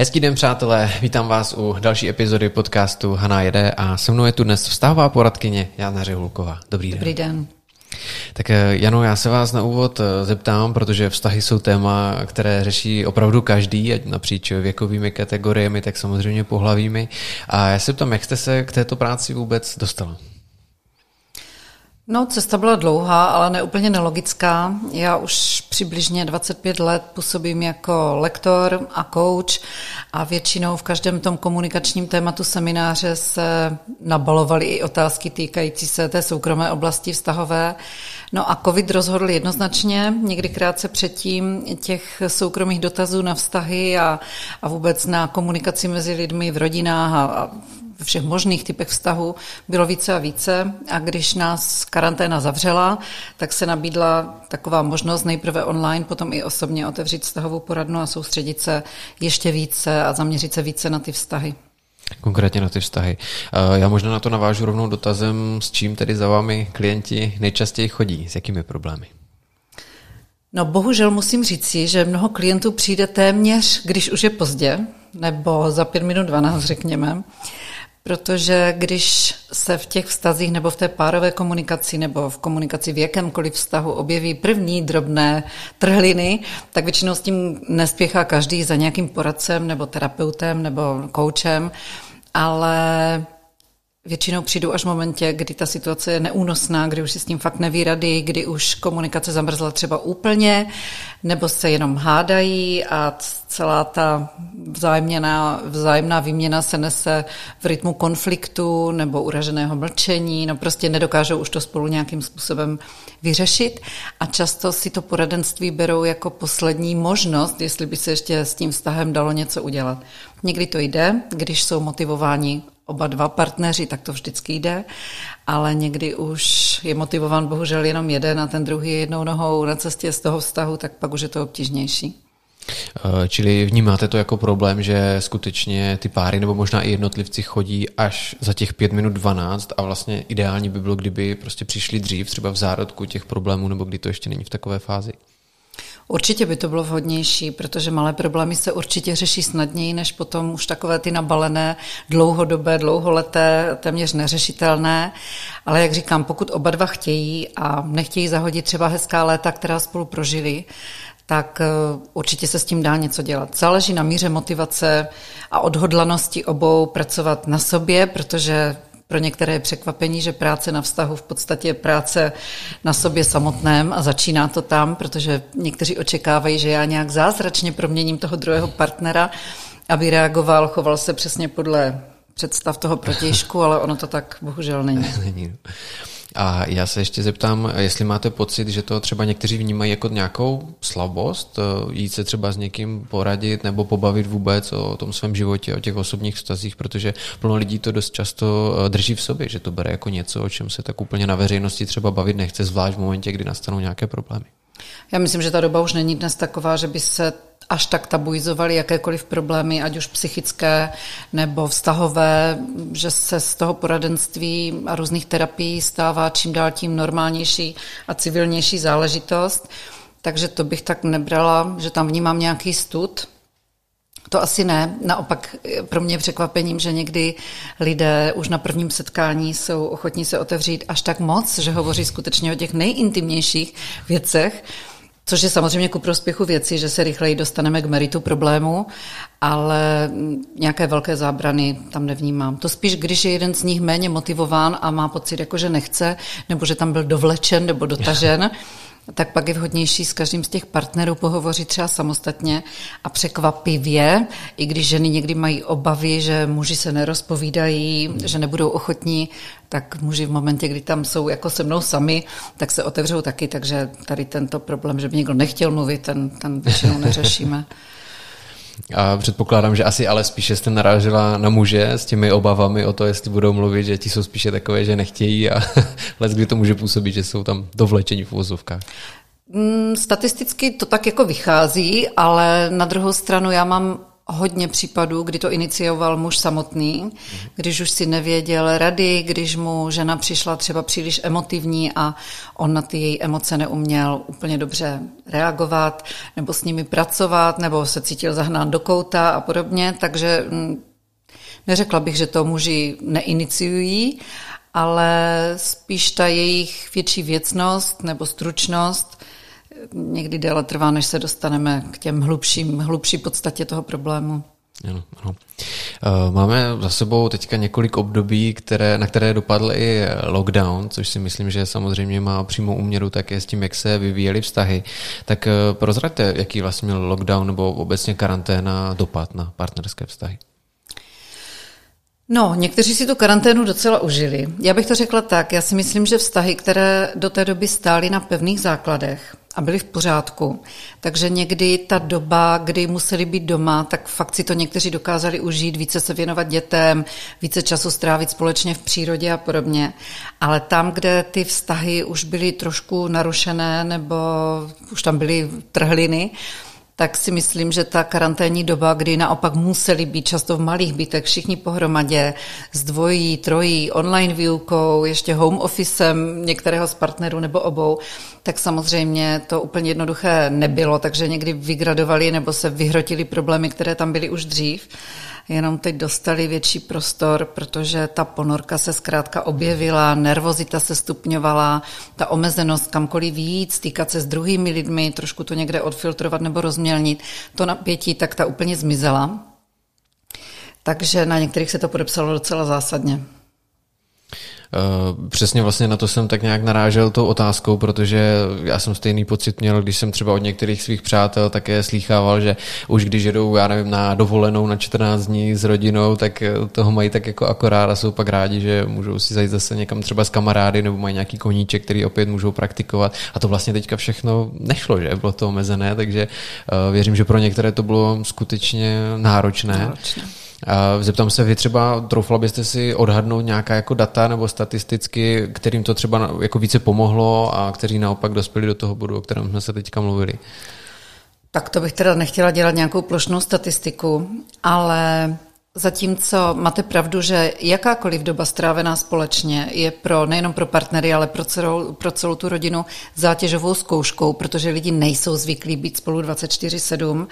Hezký den, přátelé, vítám vás u další epizody podcastu Haná jede a se mnou je tu dnes vztahová poradkyně Jana Řehulková. Dobrý den. Dobrý den. Tak eh, Jano, já se vás na úvod eh, zeptám, protože vztahy jsou téma, které řeší opravdu každý, ať napříč věkovými kategoriemi, tak samozřejmě pohlavími. A já se ptám, jak jste se k této práci vůbec dostala? No, cesta byla dlouhá, ale neúplně nelogická. Já už přibližně 25 let působím jako lektor a coach a většinou v každém tom komunikačním tématu semináře se nabalovaly i otázky týkající se té soukromé oblasti vztahové. No a COVID rozhodl jednoznačně, někdy krátce předtím těch soukromých dotazů na vztahy a, a vůbec na komunikaci mezi lidmi v rodinách a, a všech možných typech vztahu bylo více a více a když nás karanténa zavřela, tak se nabídla taková možnost nejprve online, potom i osobně otevřít vztahovou poradnu a soustředit se ještě více a zaměřit se více na ty vztahy. Konkrétně na ty vztahy. Já možná na to navážu rovnou dotazem, s čím tedy za vámi klienti nejčastěji chodí, s jakými problémy? No bohužel musím říci, že mnoho klientů přijde téměř, když už je pozdě, nebo za pět minut 12, řekněme. Protože když se v těch vztazích nebo v té párové komunikaci nebo v komunikaci v jakémkoliv vztahu objeví první drobné trhliny, tak většinou s tím nespěchá každý za nějakým poradcem nebo terapeutem nebo koučem, ale Většinou přijdu až v momentě, kdy ta situace je neúnosná, kdy už si s tím fakt neví rady, kdy už komunikace zamrzla třeba úplně, nebo se jenom hádají a celá ta vzájemná, vzájemná výměna se nese v rytmu konfliktu nebo uraženého mlčení, no prostě nedokážou už to spolu nějakým způsobem vyřešit a často si to poradenství berou jako poslední možnost, jestli by se ještě s tím vztahem dalo něco udělat. Někdy to jde, když jsou motivováni oba dva partneři, tak to vždycky jde, ale někdy už je motivován bohužel jenom jeden a ten druhý je jednou nohou na cestě z toho vztahu, tak pak už je to obtížnější. Eh, čili vnímáte to jako problém, že skutečně ty páry nebo možná i jednotlivci chodí až za těch 5 minut 12 a vlastně ideální by bylo, kdyby prostě přišli dřív, třeba v zárodku těch problémů, nebo kdy to ještě není v takové fázi? Určitě by to bylo vhodnější, protože malé problémy se určitě řeší snadněji, než potom už takové ty nabalené, dlouhodobé, dlouholeté, téměř neřešitelné. Ale jak říkám, pokud oba dva chtějí a nechtějí zahodit třeba hezká léta, která spolu prožili, tak eh, určitě se s tím dá něco dělat. Záleží na míře motivace a odhodlanosti obou pracovat na sobě, protože pro některé je překvapení, že práce na vztahu v podstatě je práce na sobě samotném a začíná to tam, protože někteří očekávají, že já nějak zázračně proměním toho druhého partnera, aby reagoval, choval se přesně podle představ toho protějšku, ale ono to tak bohužel není. není. A já se ještě zeptám, jestli máte pocit, že to třeba někteří vnímají jako nějakou slabost, eh, jít se třeba s někým poradit nebo pobavit vůbec o tom svém životě, o těch osobních vztazích, protože plno lidí to dost často eh, drží v sobě, že to bere jako něco, o čem se tak úplně na veřejnosti třeba bavit nechce, zvlášť v momentě, kdy nastanou nějaké problémy. Já myslím, že ta doba už není dnes taková, že by se až tak tabuizovali jakékoliv problémy, ať už psychické nebo vztahové, že se z toho poradenství a různých terapií stává čím dál tím normálnější a civilnější záležitost. Takže to bych tak nebrala, že tam vnímám nějaký stud. To asi ne. Naopak pro mě překvapením, že někdy lidé už na prvním setkání jsou ochotní se otevřít až tak moc, že hovoří skutečně o těch nejintimnějších věcech, Což je samozřejmě ku prospěchu věci, že se rychleji dostaneme k meritu problému, ale nějaké velké zábrany tam nevnímám. To spíš, když je jeden z nich méně motivován a má pocit, jako že nechce, nebo že tam byl dovlečen nebo dotažen, tak pak je vhodnější s každým z těch partnerů pohovořit třeba samostatně a překvapivě, i když ženy někdy mají obavy, že muži se nerozpovídají, že nebudou ochotní, tak muži v momentě, kdy tam jsou jako se mnou sami, tak se otevřou taky, takže tady tento problém, že by někdo nechtěl mluvit, ten, ten většinou neřešíme. A předpokládám, že asi ale spíše jste narážela na muže s těmi obavami o to, jestli budou mluvit, že ti jsou spíše takové, že nechtějí a let, kdy to může působit, že jsou tam dovlečení v uvozovkách. Mm, statisticky to tak jako vychází, ale na druhou stranu já mám hodně případů, kdy to inicioval muž samotný, když už si nevěděl rady, když mu žena přišla třeba příliš emotivní a on na ty její emoce neuměl úplně dobře reagovat, nebo s nimi pracovat, nebo se cítil zahnán do kouta a podobně, takže mm, neřekla bych, že to muži neiniciují, ale spíš ta jejich větší věcnost nebo stručnost někdy déle trvá, než se dostaneme k těm hlubším, hlubší podstatě toho problému. Ano, ano. Eh, máme za sebou teďka několik období, které, na které dopadl i lockdown, což si myslím, že samozřejmě má přímou úměru také s tím, jak se vyvíjely vztahy. Tak eh, prozraďte, jaký vlastně měl lockdown nebo obecně karanténa dopad na partnerské vztahy. No, někteří si tu karanténu docela užili. Já bych to řekla tak, já si myslím, že vztahy, které do té doby stály na pevných základech a byly v pořádku, takže někdy ta doba, kdy museli být doma, tak fakt si to někteří dokázali užít, více se věnovat dětem, více času strávit společně v přírodě a podobně. Ale tam, kde ty vztahy už byly trošku narušené nebo už tam byly trhliny, tak si myslím, že ta karanténní doba, kdy naopak museli být často v malých bytech všichni pohromadě s dvojí, trojí, online výukou, ještě home officem některého z partnerů nebo obou, tak samozřejmě to úplně jednoduché nebylo, takže někdy vygradovali nebo se vyhrotili problémy, které tam byly už dřív jenom teď dostali větší prostor, protože ta ponorka se zkrátka objevila, nervozita se stupňovala, ta omezenost kamkoliv víc, týkat se s druhými lidmi, trošku to někde odfiltrovat nebo rozmělnit, to napětí, tak ta úplně zmizela. Takže na některých se to podepsalo docela zásadně. Eh, přesně vlastně na to jsem tak nějak narážel tou otázkou, protože já jsem stejný pocit měl, když jsem třeba od některých svých přátel také slýchával, že už když jedou, já nevím, na dovolenou na 14 dní s rodinou, tak eh, toho mají tak jako akorát a jsou pak rádi, že můžou si zajít zase někam třeba s kamarády nebo mají nějaký koníček, který opět můžou praktikovat. A to vlastně teďka všechno nešlo, že bylo to omezené, takže uh, věřím, že pro některé to bylo skutečně náročné. náročné. Zeptám se, vy třeba, troufla byste si odhadnout nějaká jako data nebo statisticky, kterým to třeba jako více pomohlo a kteří naopak dospěli do toho bodu, o kterém jsme se teďka mluvili? Tak to bych teda nechtěla dělat nějakou plošnou statistiku, ale Zatímco máte pravdu, že jakákoliv doba strávená společně je pro nejenom pro partnery, ale pro celou, pro celou tu rodinu zátěžovou zkouškou, protože lidi nejsou zvyklí být spolu 24-7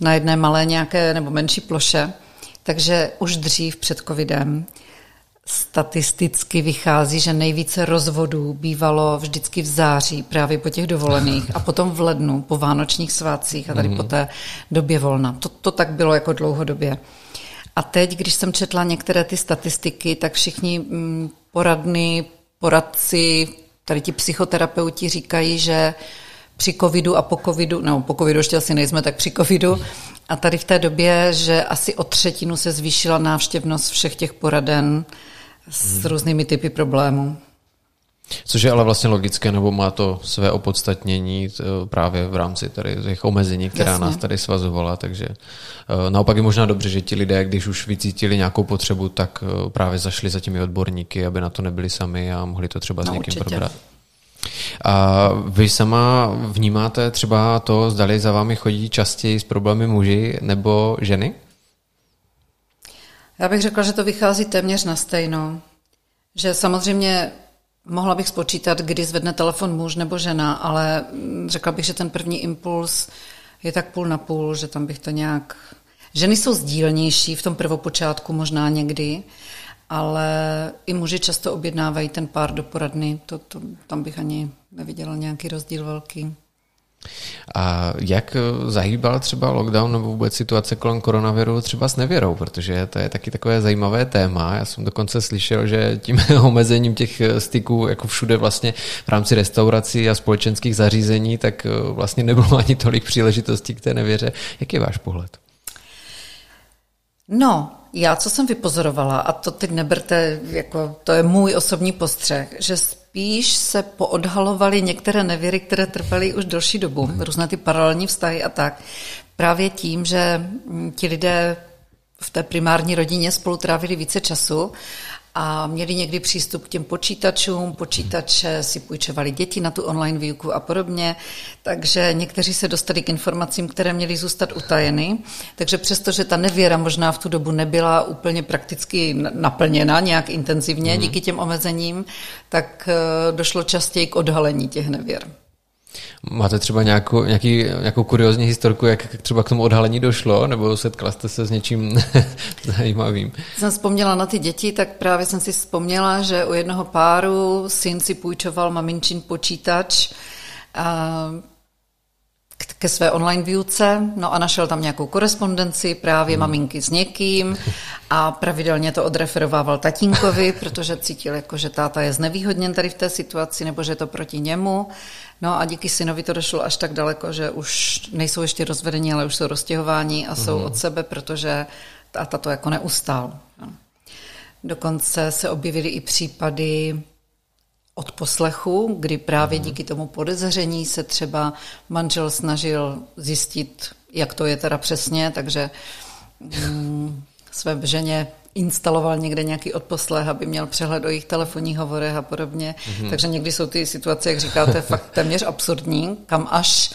na jedné malé nějaké nebo menší ploše. Takže už dřív před covidem statisticky vychází, že nejvíce rozvodů bývalo vždycky v září, právě po těch dovolených a potom v lednu, po vánočních svátcích a tady mm. po té době volna. To, to tak bylo jako dlouhodobě. A teď, když jsem četla některé ty statistiky, tak všichni mm, poradní, poradci, tady ti psychoterapeuti říkají, že při covidu a po covidu, no po covidu ještě asi nejsme, tak při covidu, a tady v té době, že asi o třetinu se zvýšila návštěvnost všech těch poraden s hmm. různými typy problémů. Což je ale vlastně logické, nebo má to své opodstatnění právě v rámci tady těch omezení, která Jasně. nás tady svazovala, takže eh, naopak je možná dobře, že ti lidé, když už vycítili nějakou potřebu, tak eh, právě zašli za těmi odborníky, aby na to nebyli sami a mohli to třeba s no, někým určitě. probrat. A vy sama vnímáte třeba to, zdali za vámi chodí častěji s problémy muži nebo ženy? Já bych řekla, že to vychází téměř na stejno. Že samozřejmě mohla bych spočítat, kdy zvedne telefon muž nebo žena, ale řekla bych, že ten první impuls je tak půl na půl, že tam bych to nějak... Ženy jsou sdílnější v tom prvopočátku možná někdy, ale i muži často objednávají ten pár do poradny, to, to, tam bych ani neviděla nějaký rozdíl velký. A jak zahýbal třeba lockdown nebo vůbec situace kolem koronaviru třeba s nevěrou, protože to je taky takové zajímavé téma. Já jsem dokonce slyšel, že tím omezením těch styků jako všude vlastně v rámci restaurací a společenských zařízení, tak vlastně nebylo ani tolik příležitostí k té nevěře. Jak je váš pohled? No, já, co jsem vypozorovala, a to teď neberte, jako, to je můj osobní postřeh, že spíš se poodhalovaly některé nevěry, které trvaly už delší dobu, mm. různé ty paralelní vztahy a tak. Právě tím, že ti lidé v té primární rodině spolu trávili více času a měli někdy přístup k těm počítačům, počítače si půjčovali děti na tu online výuku a podobně, takže někteří se dostali k informacím, které měly zůstat utajeny, takže přestože ta nevěra možná v tu dobu nebyla úplně prakticky naplněna nějak intenzivně mm. díky těm omezením, tak eh, došlo častěji k odhalení těch nevěr. Máte třeba nějakou, nějaký, nějakou kuriozní historku, jak třeba k tomu odhalení došlo, nebo setkala jste se s něčím zajímavým? Jsem vzpomněla na ty děti, tak právě jsem si vzpomněla, že u jednoho páru syn si půjčoval maminčin počítač a ke své online výuce, no a našel tam nějakou korespondenci právě hmm. maminky s někým a pravidelně to odreferovával tatínkovi, protože cítil, jako, že táta je znevýhodněn tady v té situaci, nebo že je to proti němu. No a díky synovi to došlo až tak daleko, že už nejsou ještě rozvedení, ale už jsou roztěhováni a jsou hmm. od sebe, protože táta to jako neustál. Dokonce se objevily i případy od poslechu, kdy právě díky tomu podezření se třeba manžel snažil zjistit, jak to je teda přesně, takže mm, své ženě instaloval někde nějaký odposlech, aby měl přehled o jejich telefonních hovorech a podobně. Mm-hmm. Takže někdy jsou ty situace, jak říkáte, fakt téměř absurdní, kam až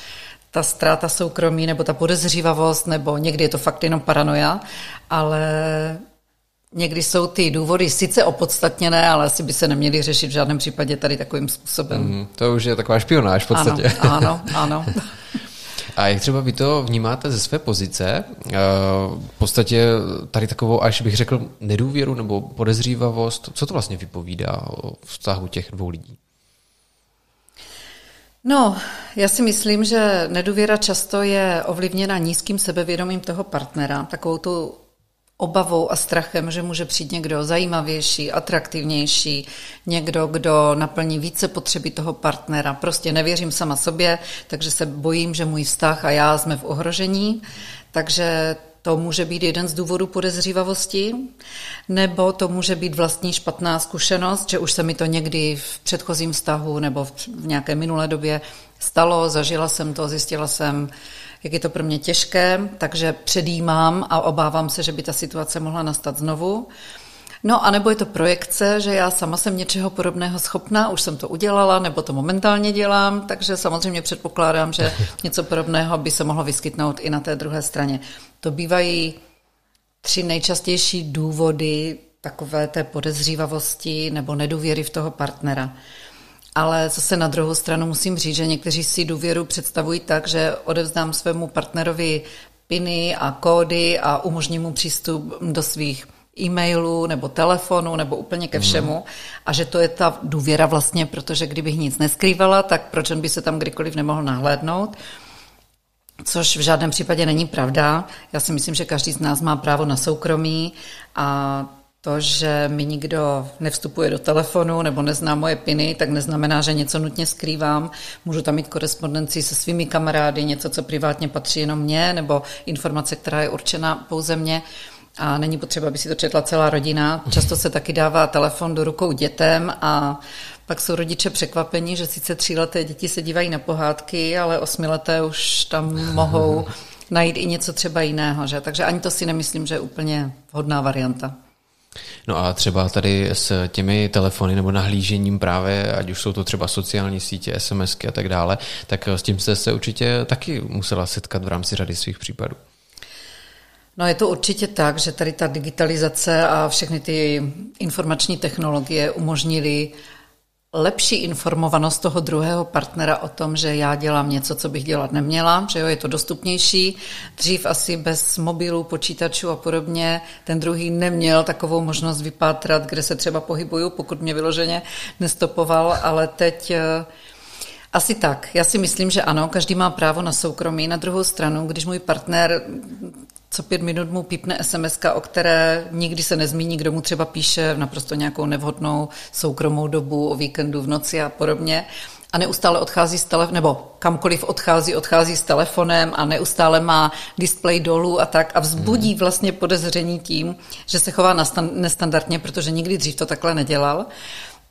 ta ztráta soukromí nebo ta podezřívavost, nebo někdy je to fakt jenom paranoia, ale Někdy jsou ty důvody sice opodstatněné, ale asi by se neměly řešit v žádném případě tady takovým způsobem. Mm, to už je taková špionáž v podstatě. Ano, ano, ano. A jak třeba vy to vnímáte ze své pozice? Eh, v podstatě tady takovou, až bych řekl, nedůvěru nebo podezřívavost, co to vlastně vypovídá o vztahu těch dvou lidí? No, já si myslím, že nedůvěra často je ovlivněna nízkým sebevědomím toho partnera, takovou tu obavou a strachem, že může přijít někdo zajímavější, atraktivnější, někdo, kdo naplní více potřeby toho partnera. Prostě nevěřím sama sobě, takže se bojím, že můj vztah a já jsme v ohrožení. Takže to může být jeden z důvodů podezřívavosti, nebo to může být vlastní špatná zkušenost, že už se mi to někdy v předchozím vztahu nebo v nějaké minulé době stalo, zažila jsem to, zjistila jsem, jak je to pro mě těžké, takže předjímám a obávám se, že by ta situace mohla nastat znovu. No a nebo je to projekce, že já sama jsem něčeho podobného schopná, už jsem to udělala, nebo to momentálně dělám, takže samozřejmě předpokládám, že něco podobného by se mohlo vyskytnout i na té druhé straně. To bývají tři nejčastější důvody takové té podezřívavosti nebo nedůvěry v toho partnera. Ale zase na druhou stranu musím říct, že někteří si důvěru představují tak, že odevzdám svému partnerovi piny a kódy a umožním mu přístup do svých e-mailů nebo telefonu nebo úplně ke všemu mm. a že to je ta důvěra vlastně, protože kdybych nic neskrývala, tak proč by se tam kdykoliv nemohl nahlédnout. Což v žádném případě není pravda. Já si myslím, že každý z nás má právo na soukromí a to, že mi nikdo nevstupuje do telefonu nebo nezná moje piny, tak neznamená, že něco nutně skrývám. Můžu tam mít korespondenci se svými kamarády, něco, co privátně patří jenom mně, nebo informace, která je určena pouze mně a není potřeba, aby si to četla celá rodina. Často se taky dává telefon do rukou dětem a pak jsou rodiče překvapení, že sice tříleté děti se dívají na pohádky, ale osmileté už tam mohou najít i něco třeba jiného. Že? Takže ani to si nemyslím, že je úplně vhodná varianta. No a třeba tady s těmi telefony nebo nahlížením právě, ať už jsou to třeba sociální sítě, SMSky a tak dále, tak s tím jste se určitě taky musela setkat v rámci řady svých případů. No je to určitě tak, že tady ta digitalizace a všechny ty informační technologie umožnili lepší informovanost toho druhého partnera o tom, že já dělám něco, co bych dělat neměla, že jo, je to dostupnější. Dřív asi bez mobilů, počítačů a podobně ten druhý neměl takovou možnost vypátrat, kde se třeba pohybuju, pokud mě vyloženě nestopoval, ale teď eh, asi tak. Já si myslím, že ano, každý má právo na soukromí. Na druhou stranu, když můj partner co pět minut mu pípne SMS, o které nikdy se nezmíní, kdo mu třeba píše naprosto nějakou nevhodnou soukromou dobu o víkendu v noci a podobně. A neustále odchází z telefonem, nebo kamkoliv odchází, odchází s telefonem a neustále má display dolů a tak a vzbudí hmm. vlastně podezření tím, že se chová nestandardně, protože nikdy dřív to takhle nedělal,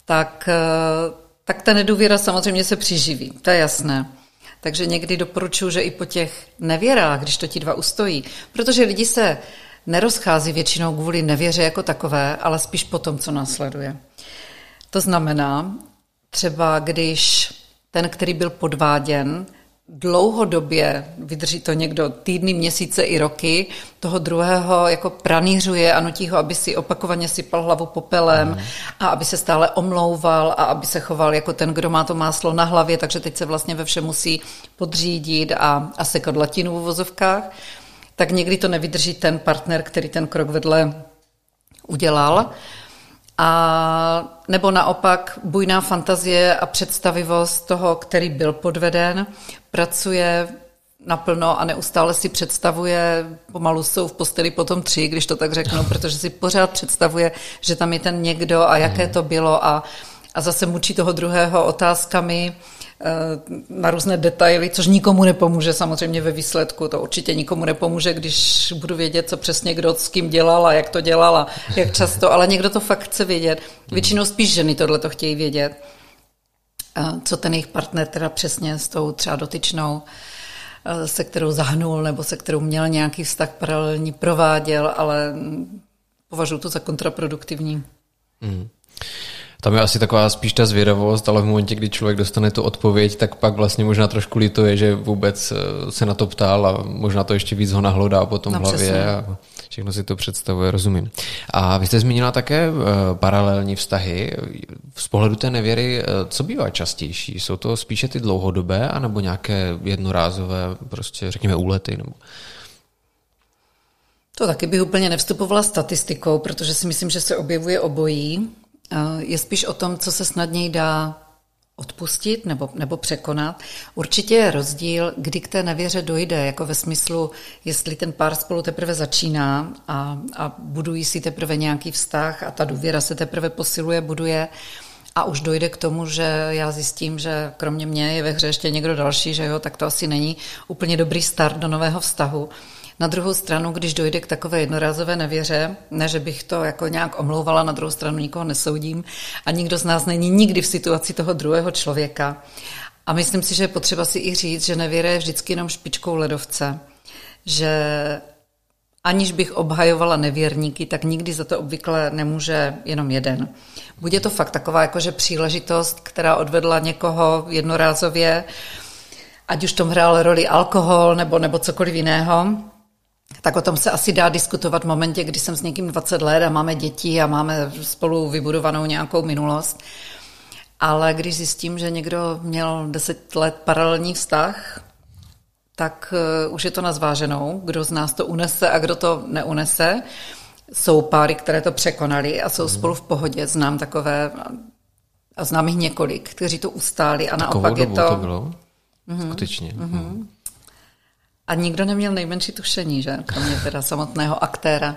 tak, eh, tak ta nedůvěra samozřejmě se přiživí, to je jasné. Takže někdy doporučuji, že i po těch nevěrách, když to ti dva ustojí, protože lidi se nerozchází většinou kvůli nevěře jako takové, ale spíš po tom, co následuje. To znamená, třeba když ten, který byl podváděn, dlouhodobě, vydrží to někdo týdny, měsíce i roky, toho druhého jako pranířuje a nutí ho, aby si opakovaně sypal hlavu popelem mm. a aby se stále omlouval a aby se choval jako ten, kdo má to máslo na hlavě, takže teď se vlastně ve všem musí podřídit a, a sekat latinu v vozovkách, tak někdy to nevydrží ten partner, který ten krok vedle udělal. A nebo naopak bujná fantazie a představivost toho, který byl podveden, pracuje naplno a neustále si představuje, pomalu jsou v posteli potom tři, když to tak řeknu, protože si pořád představuje, že tam je ten někdo a jaké to bylo a, a zase mučí toho druhého otázkami, na různé detaily, což nikomu nepomůže samozřejmě ve výsledku. To určitě nikomu nepomůže, když budu vědět, co přesně kdo s kým dělal a jak to dělala, jak často, ale někdo to fakt chce vědět. Většinou spíš ženy tohle to chtějí vědět. Eh, co ten jejich partner teda přesně s tou třeba dotyčnou, eh, se kterou zahnul nebo se kterou měl nějaký vztah paralelní, prováděl, ale považuji to za kontraproduktivní. Mm. Tam je asi taková spíš ta zvědavost, ale v momentě, kdy člověk dostane tu odpověď, tak pak vlastně možná trošku lituje, že vůbec eh, se na to ptal a možná to ještě víc ho nahlodá po tom no, hlavě a všechno si to představuje, rozumím. A vy jste zmínila také uh, paralelní vztahy. Z pohledu té nevěry, uh, co bývá častější? Jsou to spíše ty dlouhodobé, anebo nějaké jednorázové, prostě řekněme úlety? Nebo... To taky bych úplně nevstupovala statistikou, protože si myslím, že se objevuje obojí. Je spíš o tom, co se snadněji dá odpustit nebo, nebo překonat. Určitě je rozdíl, kdy k té nevěře dojde, jako ve smyslu, jestli ten pár spolu teprve začíná a, a budují si teprve nějaký vztah a ta důvěra se teprve posiluje, buduje a už dojde k tomu, že já zjistím, že kromě mě je ve hře ještě někdo další, že jo, tak to asi není úplně dobrý start do nového vztahu. Na druhou stranu, když dojde k takové jednorázové nevěře, ne, že bych to jako nějak omlouvala, na druhou stranu nikoho nesoudím a nikdo z nás není nikdy v situaci toho druhého člověka. A myslím si, že je potřeba si i říct, že nevěra je vždycky jenom špičkou ledovce. Že aniž bych obhajovala nevěrníky, tak nikdy za to obvykle nemůže jenom jeden. Bude to fakt taková jakože příležitost, která odvedla někoho jednorázově, ať už tom hrál roli alkohol nebo, nebo cokoliv jiného, tak o tom se asi dá diskutovat v momentě, kdy jsem s někým 20 let a máme děti a máme spolu vybudovanou nějakou minulost. Ale když zjistím, že někdo měl 10 let paralelní vztah, tak uh, už je to na zváženou, kdo z nás to unese a kdo to neunese. Jsou páry, které to překonali a jsou mm. spolu v pohodě. Znám takové a znám jich několik, kteří to ustáli a Takovou naopak je to... to bylo? Mm-hmm. Skutečně. Mm-hmm. A nikdo neměl nejmenší tušení, že? Kromě teda samotného aktéra.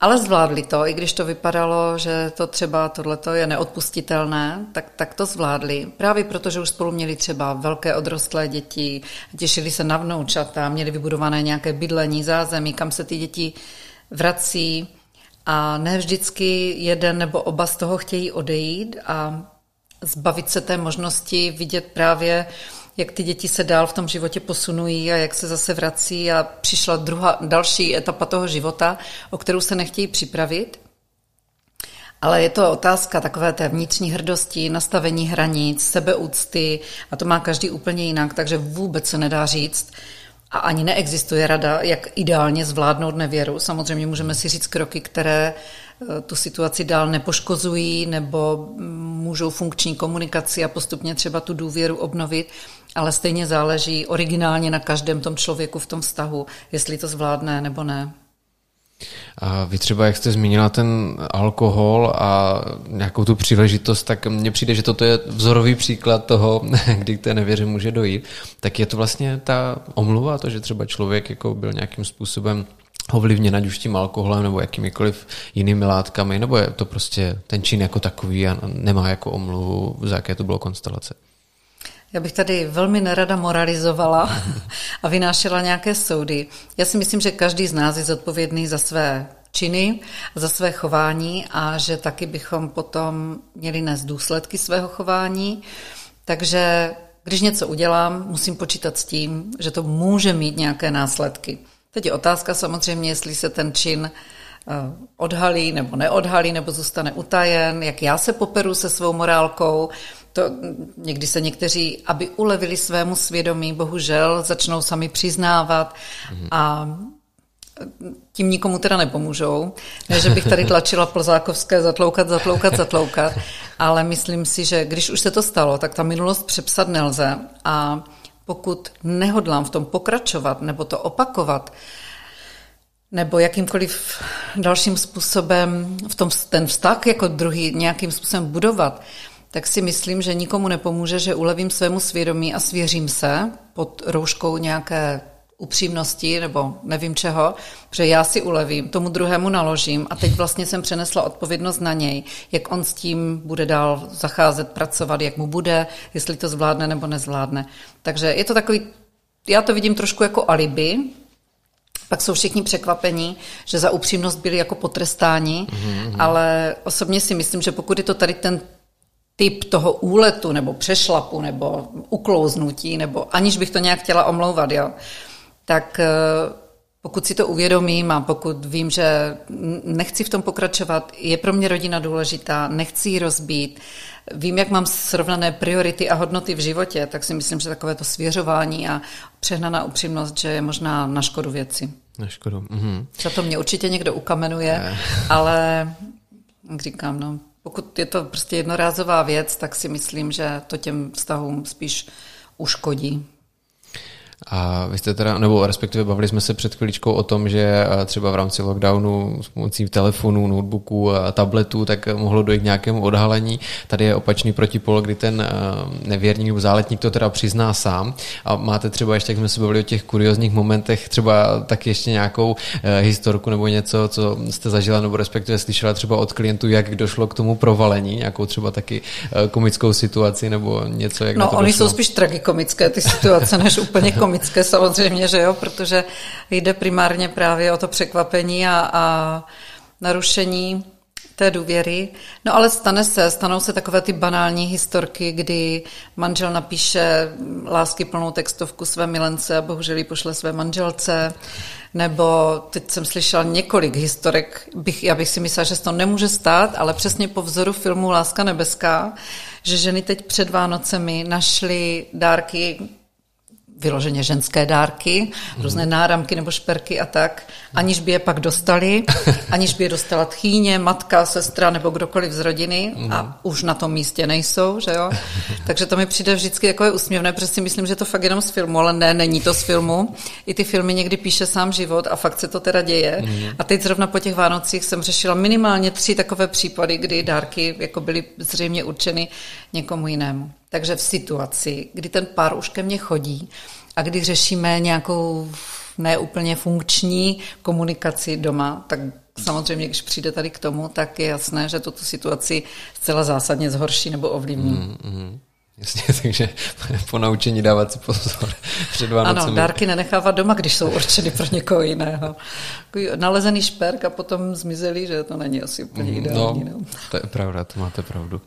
Ale zvládli to, i když to vypadalo, že to třeba tohleto je neodpustitelné, tak, tak to zvládli. Právě proto, že už spolu měli třeba velké odrostlé děti, těšili se na vnoučata, měli vybudované nějaké bydlení, zázemí, kam se ty děti vrací. A ne vždycky jeden nebo oba z toho chtějí odejít a zbavit se té možnosti vidět právě jak ty děti se dál v tom životě posunují a jak se zase vrací a přišla druhá, další etapa toho života, o kterou se nechtějí připravit. Ale je to otázka takové té vnitřní hrdosti, nastavení hranic, sebeúcty a to má každý úplně jinak, takže vůbec se nedá říct, a ani neexistuje rada, jak ideálně zvládnout nevěru. Samozřejmě můžeme si říct kroky, které eh, tu situaci dál nepoškozují nebo můžou funkční komunikaci a postupně třeba tu důvěru obnovit, ale stejně záleží originálně na každém tom člověku v tom vztahu, jestli to zvládne nebo ne. A vy třeba, jak jste zmínila ten alkohol a nějakou tu příležitost, tak mně přijde, že toto je vzorový příklad toho, kdy k té nevěře může dojít. Tak je to vlastně ta omluva, to, že třeba člověk jako byl nějakým způsobem ovlivněn ať už tím alkoholem nebo jakýmikoliv jinými látkami, nebo je to prostě ten čin jako takový a nemá jako omluvu, za jaké to bylo konstelace? Já bych tady velmi nerada moralizovala a vynášela nějaké soudy. Já si myslím, že každý z nás je zodpovědný za své činy, za své chování a že taky bychom potom měli nést důsledky svého chování. Takže když něco udělám, musím počítat s tím, že to může mít nějaké následky. Teď je otázka samozřejmě, jestli se ten čin eh, odhalí nebo neodhalí, nebo zůstane utajen, jak já se poperu se svou morálkou. To někdy se někteří, aby ulevili svému svědomí, bohužel začnou sami přiznávat mm-hmm. a tím nikomu teda nepomůžou. Ne, že bych tady tlačila plzákovské zatloukat, zatloukat, zatloukat, ale myslím si, že když už se to stalo, tak ta minulost přepsat nelze a pokud nehodlám v tom pokračovat nebo to opakovat, nebo jakýmkoliv dalším způsobem v tom ten vztah jako druhý nějakým způsobem budovat, tak si myslím, že nikomu nepomůže, že ulevím svému svědomí a svěřím se pod rouškou nějaké upřímnosti nebo nevím čeho, že já si ulevím, tomu druhému naložím a teď vlastně jsem přenesla odpovědnost na něj, jak on s tím bude dál zacházet, pracovat, jak mu bude, jestli to zvládne nebo nezvládne. Takže je to takový, já to vidím trošku jako alibi, pak jsou všichni překvapení, že za upřímnost byli jako potrestáni, mm-hmm. ale osobně si myslím, že pokud je to tady ten typ toho úletu nebo přešlapu nebo uklouznutí, nebo aniž bych to nějak chtěla omlouvat, jo, tak eh, pokud si to uvědomím a pokud vím, že nechci v tom pokračovat, je pro mě rodina důležitá, nechci ji rozbít, vím, jak mám srovnané priority a hodnoty v životě, tak si myslím, že takové to svěřování a přehnaná upřímnost, že je možná na škodu věci. Na škodu. Mhm. Za to mě určitě někdo ukamenuje, ne. ale jak říkám, no, pokud je to prostě jednorázová věc, tak si myslím, že to těm vztahům spíš uškodí. A vy jste teda, nebo respektive bavili jsme se před chvíličkou o tom, že třeba v rámci lockdownu s pomocí telefonů, notebooků a tabletů, tak mohlo dojít k nějakému odhalení. Tady je opačný protipol, kdy ten nevěrník nebo záletník to teda přizná sám. A máte třeba ještě, jak jsme se bavili o těch kuriozních momentech, třeba taky ještě nějakou historku nebo něco, co jste zažila, nebo respektive slyšela třeba od klientů, jak došlo k tomu provalení, nějakou třeba taky komickou situaci nebo něco, jak No, oni došlo? jsou spíš tragikomické ty situace, než úplně komické komické samozřejmě, že jo, protože jde primárně právě o to překvapení a, a narušení té důvěry. No ale stane se, stanou se takové ty banální historky, kdy manžel napíše lásky plnou textovku své milence a bohužel ji pošle své manželce. Nebo teď jsem slyšela několik historek, bych, já bych si myslela, že se to nemůže stát, ale přesně po vzoru filmu Láska nebeská, že ženy teď před Vánocemi našly dárky vyloženě ženské dárky, různé náramky nebo šperky a tak, aniž by je pak dostali, aniž by je dostala tchýně, matka, sestra nebo kdokoliv z rodiny a už na tom místě nejsou, že jo. Takže to mi přijde vždycky jako je úsměvné, protože si myslím, že to fakt jenom z filmu, ale ne, není to z filmu. I ty filmy někdy píše sám život a fakt se to teda děje. A teď zrovna po těch Vánocích jsem řešila minimálně tři takové případy, kdy dárky jako byly zřejmě určeny někomu jinému. Takže v situaci, kdy ten pár už ke mně chodí a kdy řešíme nějakou neúplně funkční komunikaci doma, tak samozřejmě, když přijde tady k tomu, tak je jasné, že tuto situaci zcela zásadně zhorší nebo ovlivní. Mm, mm. Jasně, takže po naučení dávat si pozor před Vánocemi. Ano, dárky nenechávat doma, když jsou určeny pro někoho jiného. Nalezený šperk a potom zmizelý, že to není asi úplně ideální. No, no. to je pravda, to máte pravdu.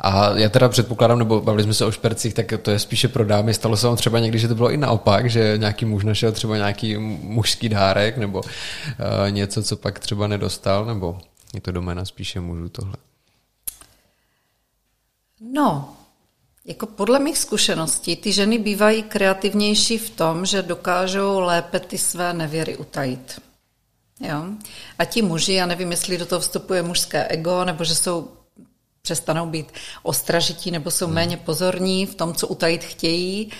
A já teda předpokládám, nebo bavili jsme se o špercích, tak to je spíše pro dámy. Stalo se vám třeba někdy, že to bylo i naopak, že nějaký muž našel třeba nějaký mužský dárek, nebo uh, něco, co pak třeba nedostal, nebo je to doména spíše mužů tohle? No, jako podle mých zkušeností, ty ženy bývají kreativnější v tom, že dokážou lépe ty své nevěry utajit. Jo? A ti muži, já nevím, jestli do toho vstupuje mužské ego, nebo že jsou přestanou být ostražití, nebo jsou hmm. méně pozorní v tom, co utajit chtějí,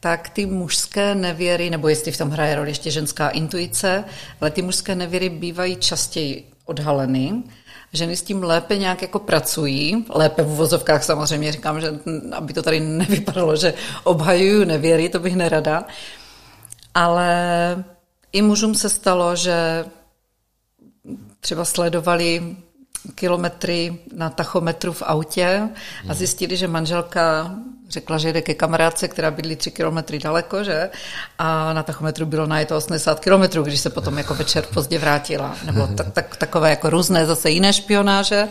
tak ty mužské nevěry, nebo jestli v tom hraje roli ještě ženská intuice, ale ty mužské nevěry bývají častěji odhaleny ženy s tím lépe nějak jako pracují, lépe v uvozovkách samozřejmě říkám, že aby to tady nevypadalo, že obhajuju nevěry, to bych nerada, ale i mužům se stalo, že třeba sledovali kilometry na tachometru v autě a zjistili, že manželka řekla, že jde ke kamarádce, která bydlí tři kilometry daleko, že? A na tachometru bylo na je to 80 kilometrů, když se potom jako večer pozdě vrátila. Nebo tak, tak, takové jako různé zase jiné špionáže.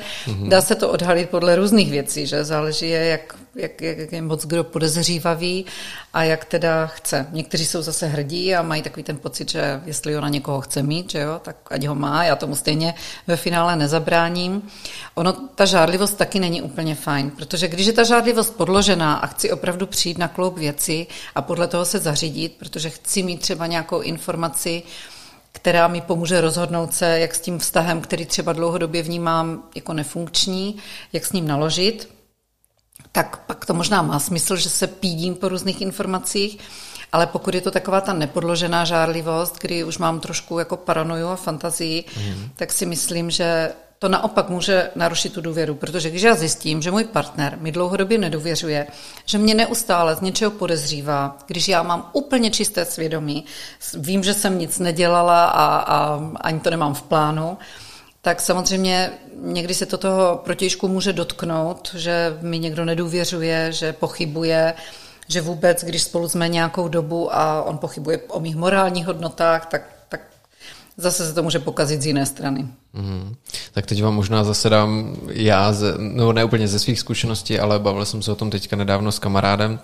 Dá se to odhalit podle různých věcí, že? Záleží je, jak jak, jak je moc kdo podezřívavý a jak teda chce. Někteří jsou zase hrdí a mají takový ten pocit, že jestli ona někoho chce mít, že jo, tak ať ho má, já tomu stejně ve finále nezabráním. Ono, ta žádlivost taky není úplně fajn, protože když je ta žádlivost podložená a chci opravdu přijít na kloup věci a podle toho se zařídit, protože chci mít třeba nějakou informaci, která mi pomůže rozhodnout se, jak s tím vztahem, který třeba dlouhodobě vnímám jako nefunkční, jak s ním naložit, tak pak to možná má smysl, že se pídím po různých informacích, ale pokud je to taková ta nepodložená žárlivost, kdy už mám trošku jako paranoju a fantazii, mm. tak si myslím, že to naopak může narušit tu důvěru, protože když já zjistím, že můj partner mi dlouhodobě nedůvěřuje, že mě neustále z něčeho podezřívá, když já mám úplně čisté svědomí, vím, že jsem nic nedělala a, a ani to nemám v plánu, tak samozřejmě někdy se to toho protějšku může dotknout, že mi někdo nedůvěřuje, že pochybuje, že vůbec, když spolu jsme nějakou dobu a on pochybuje o mých morálních hodnotách, tak zase se to může pokazit z jiné strany. Mm. Tak teď vám možná zase dám já, ze, no ne úplně ze svých zkušeností, ale bavil jsem se o tom teďka nedávno s kamarádem,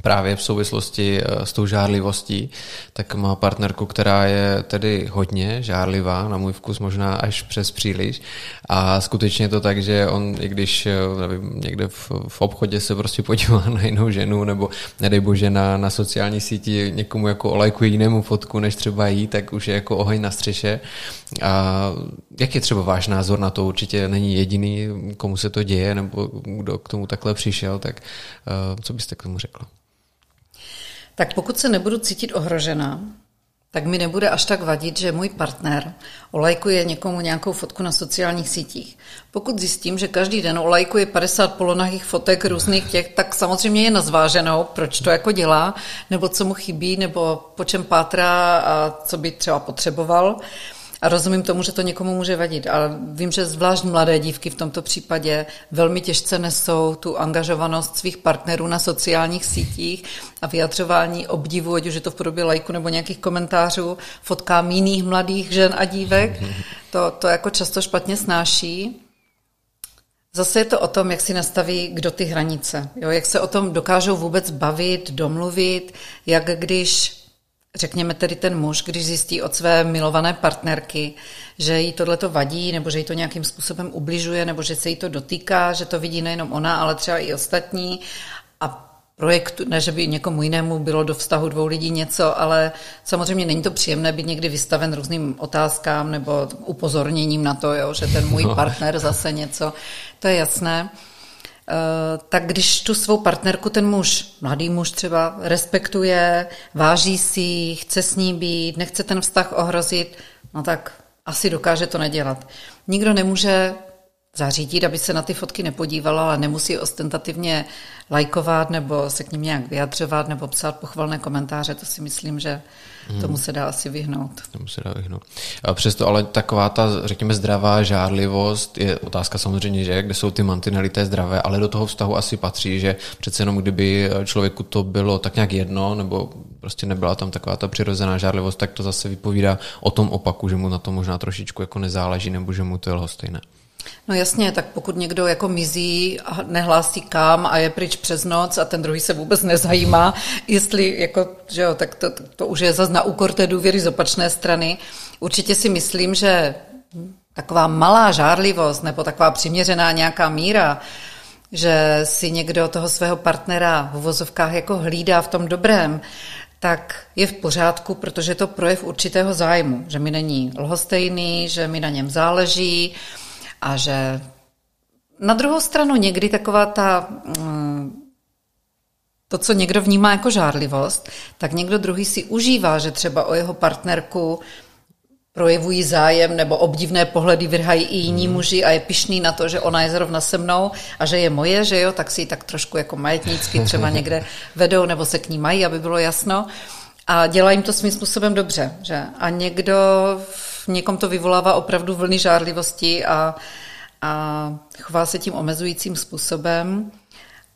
právě v souvislosti eh, s tou žárlivostí, tak má partnerku, která je tedy hodně žárlivá, na můj vkus možná až přes příliš. A skutečně to tak, že on, i když eh, nevím, někde v, v obchodě se prostě podívá na jinou ženu, nebo nedej bože na, na sociální síti někomu jako olajkuje jinému fotku, než třeba jí, tak už je jako oheň na střeše. A jak je třeba váš názor na to? Určitě není jediný, komu se to děje, nebo kdo k tomu takhle přišel, tak uh, co byste k tomu řekla? Tak pokud se nebudu cítit ohrožena, tak mi nebude až tak vadit, že můj partner olajkuje někomu nějakou fotku na sociálních sítích. Pokud zjistím, že každý den olajkuje 50 polonahých fotek různých těch, tak samozřejmě je nazváženou, proč to jako dělá, nebo co mu chybí, nebo po čem pátrá a co by třeba potřeboval. A rozumím tomu, že to někomu může vadit, ale vím, že zvlášť mladé dívky v tomto případě velmi těžce nesou tu angažovanost svých partnerů na sociálních sítích a vyjadřování obdivu, ať už je to v podobě lajku nebo nějakých komentářů, fotkám jiných mladých žen a dívek. To, to jako často špatně snáší. Zase je to o tom, jak si nastaví kdo ty hranice. Jo? Jak se o tom dokážou vůbec bavit, domluvit, jak když řekněme tedy ten muž, když zjistí od své milované partnerky, že jí tohle to vadí, nebo že jí to nějakým způsobem ubližuje, nebo že se jí to dotýká, že to vidí nejenom ona, ale třeba i ostatní a projektu, ne, že by někomu jinému bylo do vztahu dvou lidí něco, ale samozřejmě není to příjemné být někdy vystaven různým otázkám nebo upozorněním na to, jo, že ten můj no. partner zase něco, to je jasné. Eh, tak když tu svou partnerku ten muž, mladý muž třeba, respektuje, váží si, chce s ní být, nechce ten vztah ohrozit, no tak asi dokáže to nedělat. Nikdo nemůže zařídit, aby se na ty fotky nepodívala, ale nemusí ostentativně lajkovat nebo se k ním nějak vyjadřovat nebo psát pochvalné komentáře. To si myslím, že hmm. tomu se dá asi vyhnout. Tomu se dá vyhnout. A přesto ale taková ta, řekněme, zdravá žárlivost je otázka samozřejmě, že kde jsou ty mantinely té zdravé, ale do toho vztahu asi patří, že přece jenom kdyby člověku to bylo tak nějak jedno, nebo prostě nebyla tam taková ta přirozená žárlivost, tak to zase vypovídá o tom opaku, že mu na to možná trošičku jako nezáleží, nebo že mu to je lhostejné. No jasně, tak pokud někdo jako mizí a nehlásí kam a je pryč přes noc a ten druhý se vůbec nezajímá, jestli jako, že jo, tak to, to už je zase na úkor té důvěry z opačné strany. Určitě si myslím, že taková malá žárlivost nebo taková přiměřená nějaká míra, že si někdo toho svého partnera v uvozovkách jako hlídá v tom dobrém, tak je v pořádku, protože to projev určitého zájmu, že mi není lhostejný, že mi na něm záleží, a že na druhou stranu někdy taková ta, mm, to, co někdo vnímá jako žárlivost, tak někdo druhý si užívá, že třeba o jeho partnerku projevují zájem nebo obdivné pohledy vrhají i jiní hmm. muži a je pišný na to, že ona je zrovna se mnou a že je moje, že jo, tak si ji tak trošku jako majetnícky třeba někde vedou nebo se k ní mají, aby bylo jasno. A dělají jim to svým způsobem dobře. Že? A někdo v někom to vyvolává opravdu vlny žárlivosti a, a chová se tím omezujícím způsobem.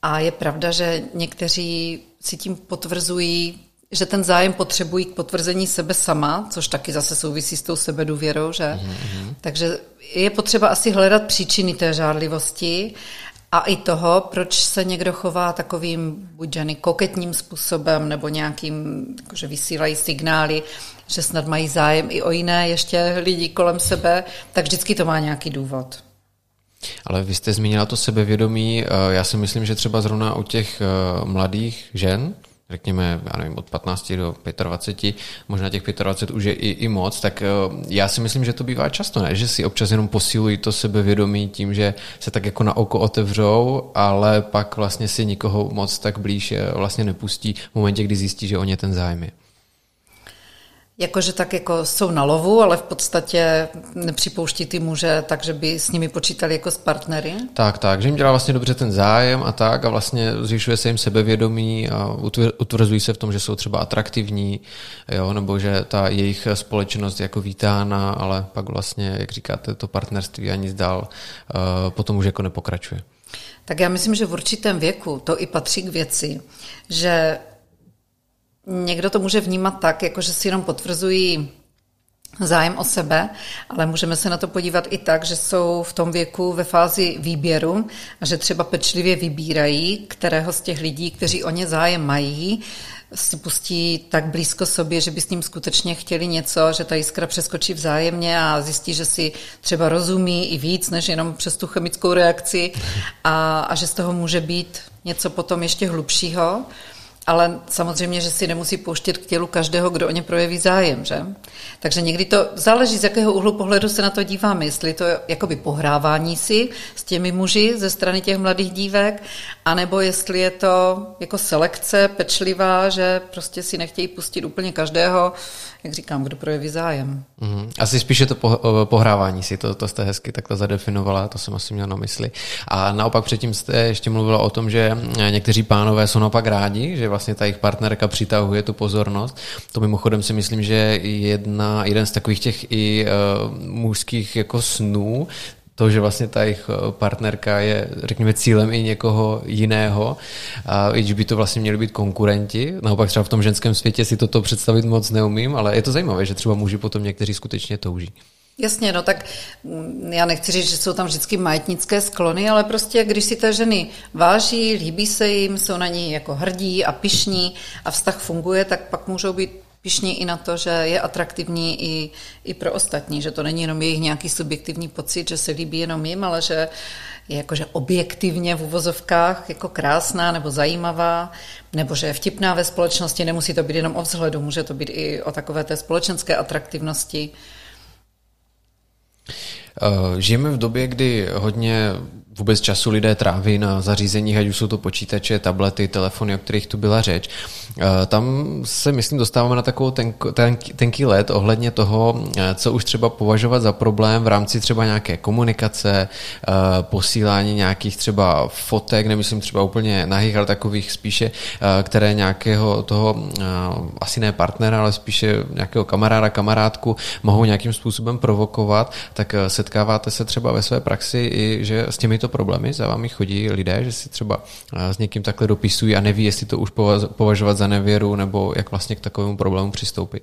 A je pravda, že někteří si tím potvrzují, že ten zájem potřebují k potvrzení sebe sama, což taky zase souvisí s tou sebedůvěrou, že? Mm-hmm. Takže je potřeba asi hledat příčiny té žárlivosti a i toho, proč se někdo chová takovým buď koketním způsobem, nebo nějakým, jakože vysílají signály, že snad mají zájem i o jiné ještě lidi kolem sebe, tak vždycky to má nějaký důvod. Ale vy jste zmínila to sebevědomí. Eh, já si myslím, že třeba zrovna u těch eh, mladých žen, řekněme, já nevím, od 15 do 25, možná těch 25 už je i, i moc, tak eh, já si myslím, že to bývá často, ne? Že si občas jenom posilují to sebevědomí tím, že se tak jako na oko otevřou, ale pak vlastně si nikoho moc tak blíž vlastně nepustí v momentě, kdy zjistí, že o ně ten zájem je. Jakože tak jako jsou na lovu, ale v podstatě nepřipouští ty muže, takže by s nimi počítali jako s partnery? Tak, tak, že jim dělá vlastně dobře ten zájem a tak a vlastně zvyšuje se jim sebevědomí a utvrzují se v tom, že jsou třeba atraktivní, jo, nebo že ta jejich společnost je jako vítána, ale pak vlastně, jak říkáte, to partnerství ani zdál uh, potom už jako nepokračuje. Tak já myslím, že v určitém věku to i patří k věci, že Někdo to může vnímat tak, jako že si jenom potvrzují zájem o sebe, ale můžeme se na to podívat i tak, že jsou v tom věku ve fázi výběru a že třeba pečlivě vybírají, kterého z těch lidí, kteří o ně zájem mají, si pustí tak blízko sobě, že by s ním skutečně chtěli něco, že ta jiskra přeskočí vzájemně a zjistí, že si třeba rozumí i víc, než jenom přes tu chemickou reakci a, a že z toho může být něco potom ještě hlubšího ale samozřejmě, že si nemusí pouštět k tělu každého, kdo o ně projeví zájem, že? Takže někdy to záleží, z jakého úhlu pohledu se na to díváme, jestli to je jakoby pohrávání si s těmi muži ze strany těch mladých dívek, anebo jestli je to jako selekce pečlivá, že prostě si nechtějí pustit úplně každého, jak říkám, kdo projeví zájem. Mm, asi spíše to pohrávání si, to, to jste hezky takhle zadefinovala, to jsem asi měl na mysli. A naopak předtím jste ještě mluvila o tom, že někteří pánové jsou naopak rádi, že vlastně ta jejich partnerka přitahuje tu pozornost. To mimochodem si myslím, že jedna, jeden z takových těch i uh, mužských jako snů, to, že vlastně ta jejich eh, partnerka je, řekněme, cílem i někoho jiného, a i když by to vlastně měli být konkurenti. Naopak třeba v tom ženském světě si toto představit moc neumím, ale je to zajímavé, že třeba muži potom někteří skutečně touží. Jasně, no tak mm, já nechci říct, že jsou tam vždycky majetnické sklony, ale prostě když si ta ženy váží, líbí se jim, jsou na ní jako hrdí a pišní a vztah funguje, tak pak můžou být pišní i na to, že je atraktivní i, i pro ostatní, že to není jenom jejich nějaký subjektivní pocit, že se líbí jenom jim, ale že je jakože objektivně v uvozovkách jako krásná nebo zajímavá, nebo že je vtipná ve společnosti, nemusí to být jenom o vzhledu, může to být i o takové té společenské atraktivnosti. Eh, žijeme v době, kdy hodně vůbec času lidé tráví na zařízeních, ať už jsou to počítače, tablety, telefony, o kterých tu byla řeč. Eh, tam se, myslím, dostáváme na takovou tenk, tenk, tenký let ohledně toho, eh, co už třeba považovat za problém v rámci třeba nějaké komunikace, posílání nějakých třeba fotek, nemyslím třeba úplně nahých, ale takových spíše, které nějakého toho, asi ne partnera, ale spíše nějakého kamaráda, kamarádku mohou nějakým způsobem provokovat, tak se setkáváte se třeba ve své praxi i, že s těmito problémy za vámi chodí lidé, že si třeba eh, s někým takhle dopisují a neví, jestli to už považovat za nevěru nebo jak vlastně k takovému problému přistoupit?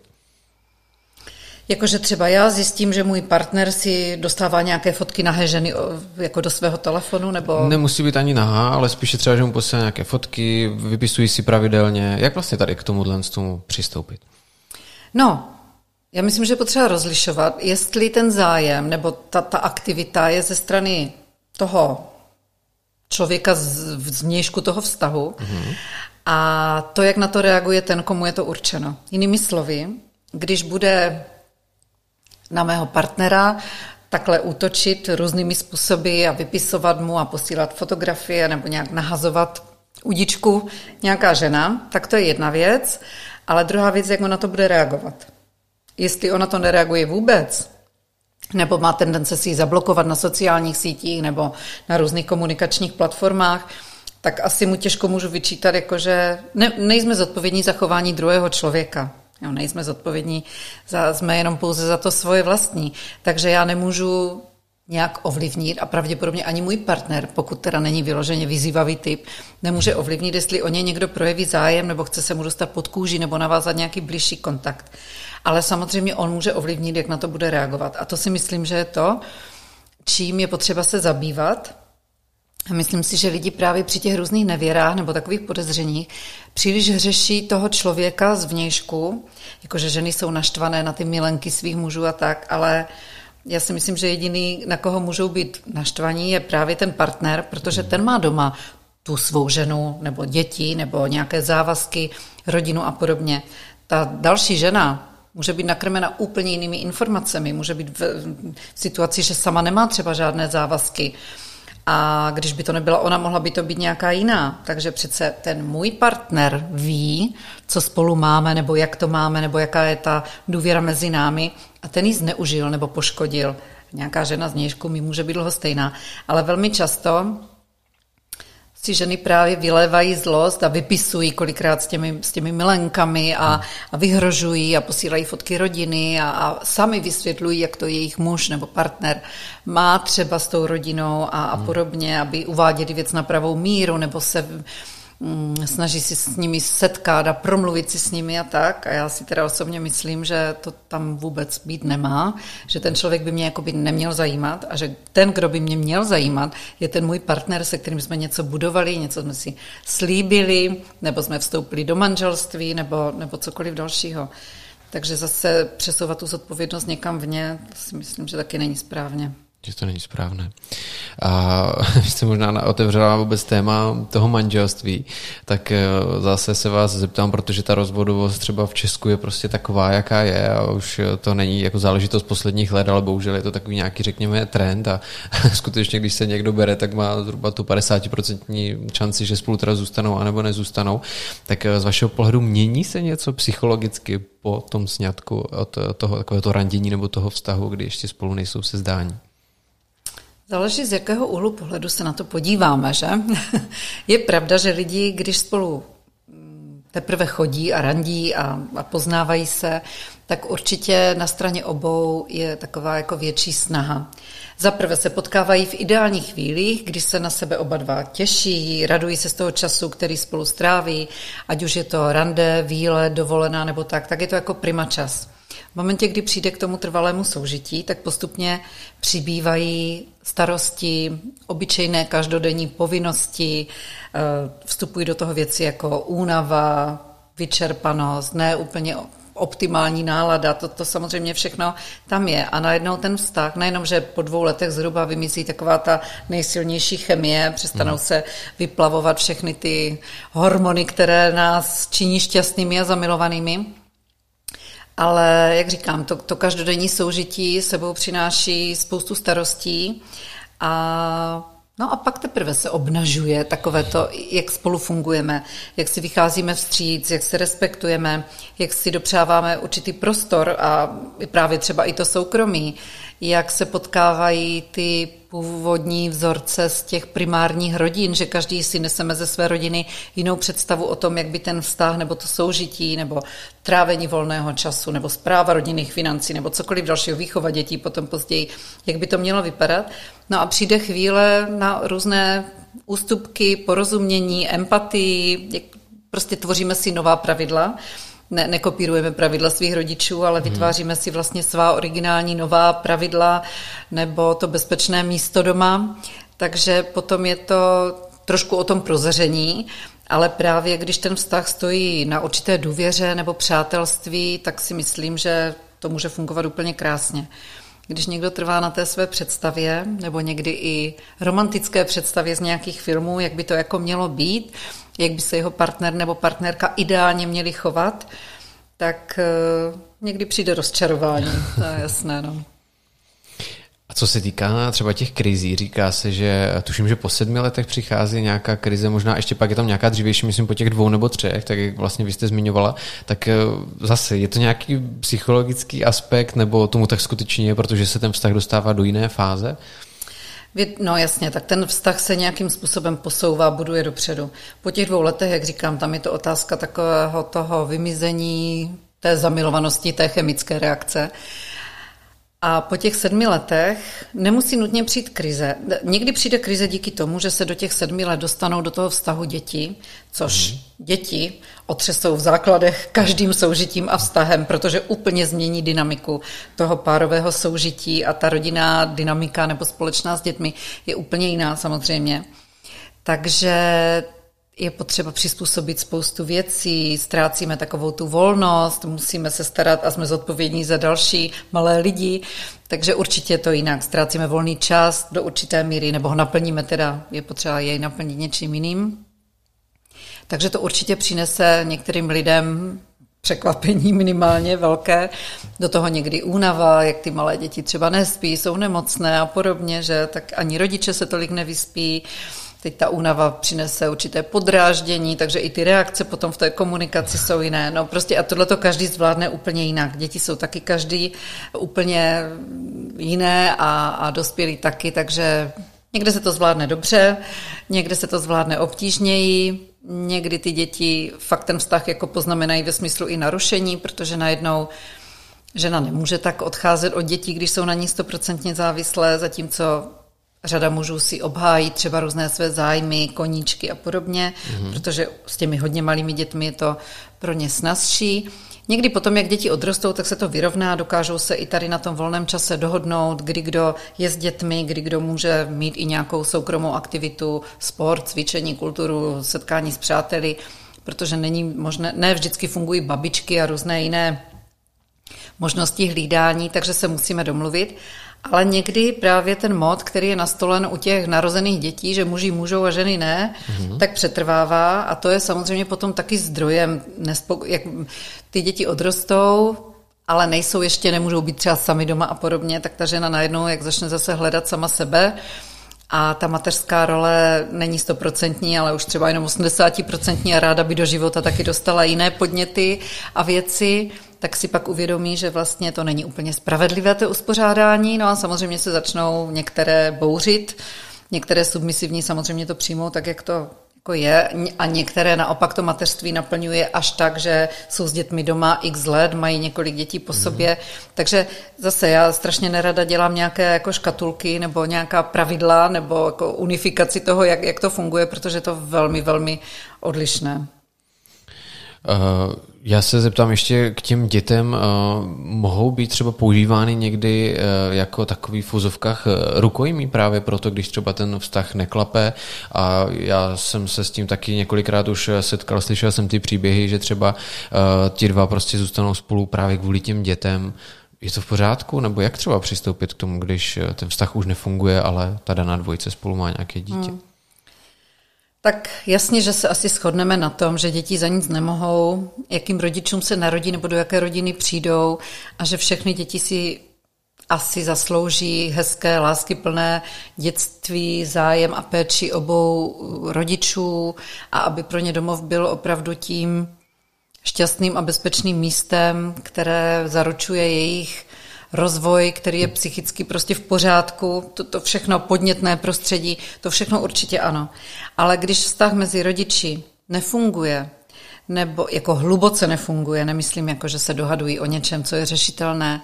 Jakože třeba já zjistím, že můj partner si dostává nějaké fotky nahé ženy jako do svého telefonu, nebo... Nemusí být ani nahá, ale spíše třeba, že mu posílá nějaké fotky, vypisují si pravidelně. Jak vlastně tady k tomuhle tomu přistoupit? No, já myslím, že potřeba rozlišovat, jestli ten zájem nebo ta, ta aktivita je ze strany toho člověka z, vnějšku toho vztahu mm-hmm. a to, jak na to reaguje ten, komu je to určeno. Jinými slovy, když bude na mého partnera takhle útočit různými způsoby a vypisovat mu a posílat fotografie nebo nějak nahazovat udičku nějaká žena, tak to je jedna věc, ale druhá věc, jak on na to bude reagovat. Jestli ona to nereaguje vůbec, nebo má tendence si ji zablokovat na sociálních sítích nebo na různých komunikačních platformách, tak asi mu těžko můžu vyčítat, jakože ne, nejsme zodpovědní za chování druhého člověka. Jo, nejsme zodpovědní, za, jsme jenom pouze za to svoje vlastní. Takže já nemůžu nějak ovlivnit a pravděpodobně ani můj partner, pokud teda není vyloženě vyzývavý typ, nemůže ovlivnit, jestli o ně někdo projeví zájem nebo chce se mu dostat pod kůži nebo navázat nějaký blížší kontakt ale samozřejmě on může ovlivnit, jak na to bude reagovat. A to si myslím, že je to, čím je potřeba se zabývat, A myslím si, že lidi právě při těch různých nevěrách nebo takových podezřeních příliš řeší toho člověka z vnějšku, jakože ženy jsou naštvané na ty milenky svých mužů a tak, ale já si myslím, že jediný, na koho můžou být naštvaní, je právě ten partner, protože ten má doma tu svou ženu nebo děti nebo nějaké závazky, rodinu a podobně. Ta další žena může být nakrmena úplně jinými informacemi, může být v, v situaci, že sama nemá třeba žádné závazky, a když by to nebyla ona, mohla by to být nějaká jiná. Takže přece ten můj partner ví, co spolu máme, nebo jak to máme, nebo jaká je ta důvěra mezi námi a ten ji zneužil nebo poškodil. Nějaká žena z nějšku mi může být stejná, ale velmi často si ženy právě vylévají zlost a vypisují kolikrát s těmi, s těmi milenkami a, a vyhrožují a posílají fotky rodiny a, a sami vysvětlují, jak to jejich muž nebo partner má třeba s tou rodinou a, a podobně, aby uváděli věc na pravou míru nebo se snaží si s nimi setkat a promluvit si s nimi a tak. A já si teda osobně myslím, že to tam vůbec být nemá, že ten člověk by mě by neměl zajímat a že ten, kdo by mě měl zajímat, je ten můj partner, se kterým jsme něco budovali, něco jsme si slíbili, nebo jsme vstoupili do manželství, nebo, nebo cokoliv dalšího. Takže zase přesouvat tu zodpovědnost někam vně, to si myslím, že taky není správně že to není správné. A jste možná otevřela vůbec téma toho manželství, tak eh, zase se vás zeptám, protože ta rozvodovost třeba v Česku je prostě taková, jaká je a už to není jako záležitost posledních let, ale bohužel je to takový nějaký, řekněme, trend a skutečně, když se někdo bere, tak má zhruba tu 50% šanci, že spolu teda zůstanou anebo nezůstanou. Tak eh, z vašeho pohledu mění se něco psychologicky po tom sňatku od toho takového to randění nebo toho vztahu, kdy ještě spolu nejsou se zdání? Záleží, z jakého úhlu pohledu se na to podíváme, že? Je pravda, že lidi, když spolu mm, teprve chodí a randí a, a poznávají se, tak určitě na straně obou je taková jako větší snaha. Za prvé se potkávají v ideálních chvílích, kdy se na sebe oba dva těší, radují se z toho času, který spolu stráví, ať už je to rande, výlet, dovolená nebo tak, tak je to jako prima čas. V momentě, kdy přijde k tomu trvalému soužití, tak postupně přibývají starosti, obyčejné každodenní povinnosti, eh, vstupují do toho věci jako únava, vyčerpanost, ne úplně optimální nálada, to, to samozřejmě všechno tam je. A najednou ten vztah, nejenom, že po dvou letech zhruba vymizí taková ta nejsilnější chemie, přestanou no. se vyplavovat všechny ty hormony, které nás činí šťastnými a zamilovanými, ale jak říkám, to, to každodenní soužití sebou přináší spoustu starostí. A No a pak teprve se obnažuje takové to, jak spolu fungujeme, jak si vycházíme vstříc, jak se respektujeme, jak si dopřáváme určitý prostor a právě třeba i to soukromí, jak se potkávají ty původní vzorce z těch primárních rodin, že každý si neseme ze své rodiny jinou představu o tom, jak by ten vztah nebo to soužití nebo trávení volného času nebo zpráva rodinných financí nebo cokoliv dalšího, výchova dětí potom později, jak by to mělo vypadat. No a přijde chvíle na různé ústupky, porozumění, empatii, prostě tvoříme si nová pravidla ne, nekopírujeme pravidla svých rodičů, ale mhm. vytváříme si vlastně svá originální nová pravidla nebo to bezpečné místo doma. Takže potom je to trošku o tom prozaření, ale právě když ten vztah stojí na určité důvěře nebo přátelství, tak si myslím, že to může fungovat úplně krásně. Když někdo trvá na té své představě, nebo někdy i romantické představě z nějakých filmů, jak by to jako mělo být, jak by se jeho partner nebo partnerka ideálně měli chovat, tak uh, někdy přijde rozčarování, to je jasné. No. A co se týká třeba těch krizí, říká se, že tuším, že po sedmi letech přichází nějaká krize, možná ještě pak je tam nějaká dřívější, myslím po těch dvou nebo třech, tak jak vlastně vy jste zmiňovala, tak eh, zase je to nějaký psychologický aspekt, nebo tomu tak skutečně je, protože se ten vztah dostává do jiné fáze? No jasně, tak ten vztah se nějakým způsobem posouvá, buduje dopředu. Po těch dvou letech, jak říkám, tam je to otázka takového toho vymizení té zamilovanosti, té chemické reakce. A po těch sedmi letech nemusí nutně přijít krize. Někdy přijde krize díky tomu, že se do těch sedmi let dostanou do toho vztahu děti, což mm. děti otřesou v základech každým soužitím a vztahem, protože úplně změní dynamiku toho párového soužití a ta rodinná dynamika nebo společná s dětmi je úplně jiná samozřejmě. Takže je potřeba přizpůsobit spoustu věcí, ztrácíme takovou tu volnost, musíme se starat a jsme zodpovědní za další malé lidi, takže určitě to jinak. Ztrácíme volný čas do určité míry, nebo ho naplníme teda, je potřeba jej naplnit něčím jiným. Takže to určitě přinese některým lidem překvapení minimálně velké. Do toho někdy únava, jak ty malé děti třeba nespí, jsou nemocné a podobně, že tak ani rodiče se tolik nevyspí. Teď ta únava přinese určité podráždění, takže i ty reakce potom v té komunikaci jsou jiné. No prostě a tohle to každý zvládne úplně jinak. Děti jsou taky každý úplně jiné a, a dospělí taky, takže někde se to zvládne dobře, někde se to zvládne obtížněji, někdy ty děti fakt ten vztah jako poznamenají ve smyslu i narušení, protože najednou žena nemůže tak odcházet od dětí, když jsou na ní stoprocentně závislé, zatímco Řada mužů si obhájí třeba různé své zájmy, koníčky a podobně, mm-hmm. protože s těmi hodně malými dětmi je to pro ně snazší. Někdy potom, jak děti odrostou, tak se to vyrovná, dokážou se i tady na tom volném čase dohodnout, kdy kdo je s dětmi, kdy kdo může mít i nějakou soukromou aktivitu, sport, cvičení, kulturu, setkání s přáteli, protože není možné, ne vždycky fungují babičky a různé jiné možnosti hlídání, takže se musíme domluvit. Ale někdy právě ten mod, který je nastolen u těch narozených dětí, že muži můžou a ženy ne, mm-hmm. tak přetrvává. A to je samozřejmě potom taky zdrojem, nespoko- jak ty děti odrostou, ale nejsou ještě, nemůžou být třeba sami doma a podobně, tak ta žena najednou, jak začne zase hledat sama sebe, a ta mateřská role není stoprocentní, ale už třeba jenom 80% a ráda by do života taky dostala jiné podněty a věci, tak si pak uvědomí, že vlastně to není úplně spravedlivé to uspořádání, no a samozřejmě se začnou některé bouřit, některé submisivní samozřejmě to přijmou tak, jak to jako je a některé naopak to mateřství naplňuje až tak, že jsou s dětmi doma x let, mají několik dětí po mm. sobě, takže zase já strašně nerada dělám nějaké jako škatulky nebo nějaká pravidla nebo jako unifikaci toho, jak, jak to funguje, protože je to velmi, velmi odlišné. Uh, já se zeptám ještě k těm dětem, uh, mohou být třeba používány někdy uh, jako takový v fuzovkách rukojmí právě proto, když třeba ten vztah neklape a já jsem se s tím taky několikrát už setkal, slyšel jsem ty příběhy, že třeba ti dva prostě zůstanou spolu právě kvůli těm dětem. Je to v pořádku? Nebo jak třeba přistoupit k tomu, když ten vztah už nefunguje, ale ta daná dvojice spolu má nějaké dítě? Hmm. Tak jasně, že se asi shodneme na tom, že děti za nic nemohou, jakým rodičům se narodí nebo do jaké rodiny přijdou a že všechny děti si asi zaslouží hezké, láskyplné dětství, zájem a péči obou rodičů a aby pro ně domov byl opravdu tím šťastným a bezpečným místem, které zaručuje jejich rozvoj, který je psychicky prostě v pořádku, to, to všechno podnětné prostředí, to všechno určitě ano. Ale když vztah mezi rodiči nefunguje, nebo jako hluboce nefunguje, nemyslím jako, že se dohadují o něčem, co je řešitelné,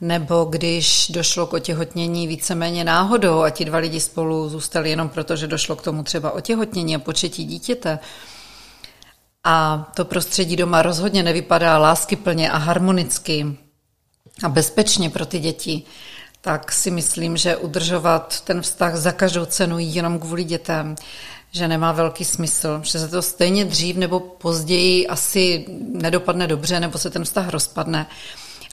nebo když došlo k otěhotnění víceméně náhodou a ti dva lidi spolu zůstali jenom proto, že došlo k tomu třeba otěhotnění a početí dítěte, a to prostředí doma rozhodně nevypadá láskyplně a harmonicky, a bezpečně pro ty děti, tak si myslím, že udržovat ten vztah za každou cenu jenom kvůli dětem, že nemá velký smysl, že se to stejně dřív nebo později asi nedopadne dobře, nebo se ten vztah rozpadne.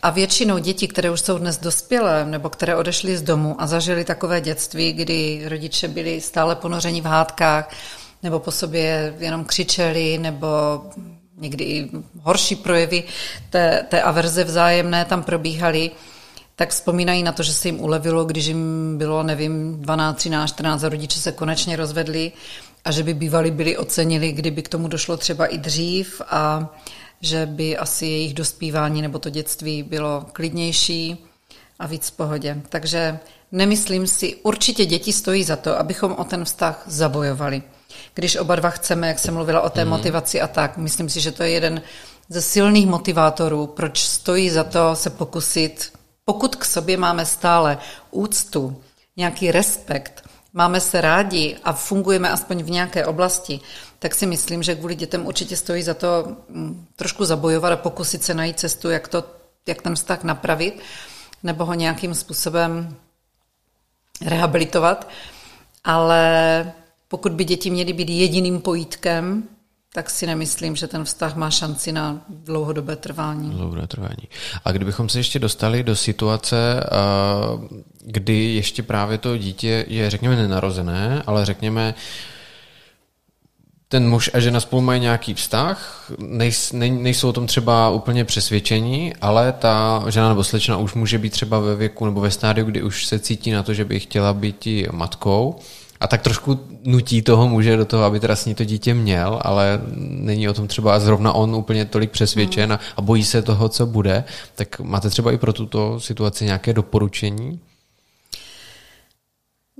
A většinou děti, které už jsou dnes dospělé, nebo které odešly z domu a zažili takové dětství, kdy rodiče byli stále ponořeni v hádkách, nebo po sobě jenom křičeli, nebo někdy i horší projevy té, té averze vzájemné tam probíhaly, tak vzpomínají na to, že se jim ulevilo, když jim bylo, nevím, 12, 13, 14 a rodiče se konečně rozvedli a že by bývali byli ocenili, kdyby k tomu došlo třeba i dřív a že by asi jejich dospívání nebo to dětství bylo klidnější a víc v pohodě. Takže nemyslím si, určitě děti stojí za to, abychom o ten vztah zabojovali když oba dva chceme, jak jsem mluvila o té mm. motivaci a tak. Myslím si, že to je jeden ze silných motivátorů, proč stojí za to se pokusit, pokud k sobě máme stále úctu, nějaký respekt, máme se rádi a fungujeme aspoň v nějaké oblasti, tak si myslím, že kvůli dětem určitě stojí za to mm, trošku zabojovat a pokusit se najít cestu, jak, to, jak ten vztah napravit, nebo ho nějakým způsobem rehabilitovat. Ale pokud by děti měly být jediným pojítkem, tak si nemyslím, že ten vztah má šanci na dlouhodobé trvání. Dlouhodobé trvání. A kdybychom se ještě dostali do situace, eh, kdy ještě právě to dítě je, řekněme, nenarozené, ale řekněme, ten muž a žena spolu mají nějaký vztah, nejsou o tom třeba úplně přesvědčení, ale ta žena nebo slečna už může být třeba ve věku nebo ve stádiu, kdy už se cítí na to, že by chtěla být matkou a tak trošku nutí toho muže do toho, aby teda s ní to dítě měl, ale není o tom třeba zrovna on úplně tolik přesvědčen a, a bojí se toho, co bude. Tak máte třeba i pro tuto situaci nějaké doporučení?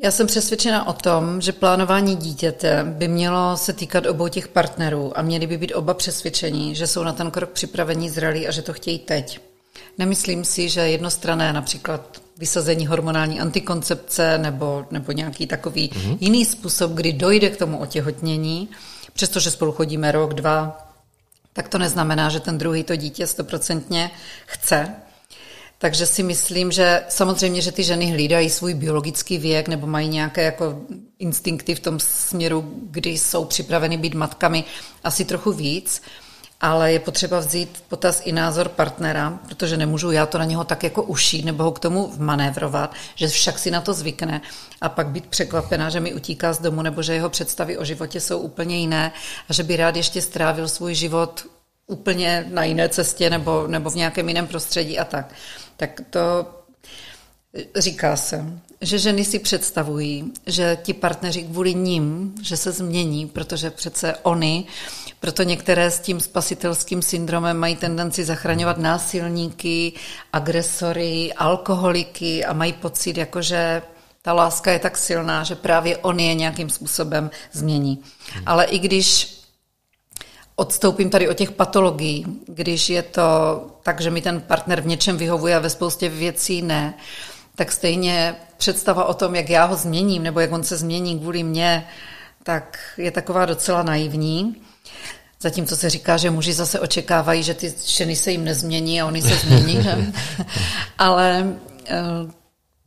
Já jsem přesvědčena o tom, že plánování dítěte by mělo se týkat obou těch partnerů a měli by být oba přesvědčení, že jsou na ten krok připravení, zralí a že to chtějí teď. Nemyslím si, že jednostrané například vysazení hormonální antikoncepce nebo, nebo nějaký takový mm-hmm. jiný způsob, kdy dojde k tomu otěhotnění, přestože spolu chodíme rok, dva, tak to neznamená, že ten druhý to dítě stoprocentně chce. Takže si myslím, že samozřejmě, že ty ženy hlídají svůj biologický věk nebo mají nějaké jako instinkty v tom směru, kdy jsou připraveny být matkami asi trochu víc, ale je potřeba vzít potaz i názor partnera, protože nemůžu já to na něho tak jako ušít nebo ho k tomu vmanévrovat, že však si na to zvykne a pak být překvapená, že mi utíká z domu nebo že jeho představy o životě jsou úplně jiné a že by rád ještě strávil svůj život úplně na jiné cestě nebo, nebo v nějakém jiném prostředí a tak. Tak to říká se, že ženy si představují, že ti partneři kvůli ním, že se změní, protože přece oni, proto některé s tím spasitelským syndromem mají tendenci zachraňovat násilníky, agresory, alkoholiky a mají pocit, jako že ta láska je tak silná, že právě on je nějakým způsobem změní. Hmm. Ale i když odstoupím tady od těch patologií, když je to tak, že mi ten partner v něčem vyhovuje a ve spoustě věcí ne, tak stejně představa o tom, jak já ho změním, nebo jak on se změní kvůli mně, tak je taková docela naivní. Zatímco se říká, že muži zase očekávají, že ty ženy se jim nezmění a oni se změní. Že? Ale eh,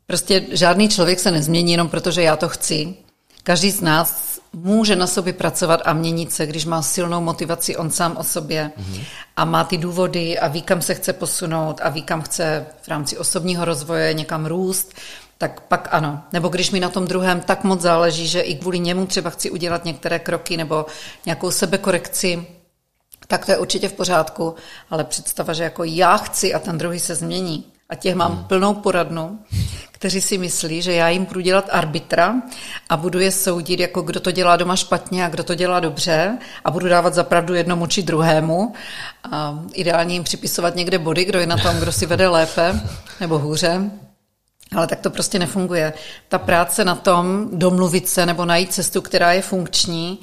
prostě žádný člověk se nezmění jenom proto, že já to chci. Každý z nás může na sobě pracovat a měnit se, když má silnou motivaci on sám o sobě mm-hmm. a má ty důvody a ví, kam se chce posunout a ví, kam chce v rámci osobního rozvoje někam růst, tak pak ano. Nebo když mi na tom druhém tak moc záleží, že i kvůli němu třeba chci udělat některé kroky nebo nějakou sebekorekci, tak to je určitě v pořádku, ale představa, že jako já chci a ten druhý se změní a těch mám hmm. plnou poradnu, kteří si myslí, že já jim budu dělat arbitra a budu je soudit, jako kdo to dělá doma špatně a kdo to dělá dobře a budu dávat zapravdu jednomu či druhému a ideálně jim připisovat někde body, kdo je na tom, kdo si vede lépe nebo hůře. Ale tak to prostě nefunguje. Ta práce na tom domluvit se nebo najít cestu, která je funkční,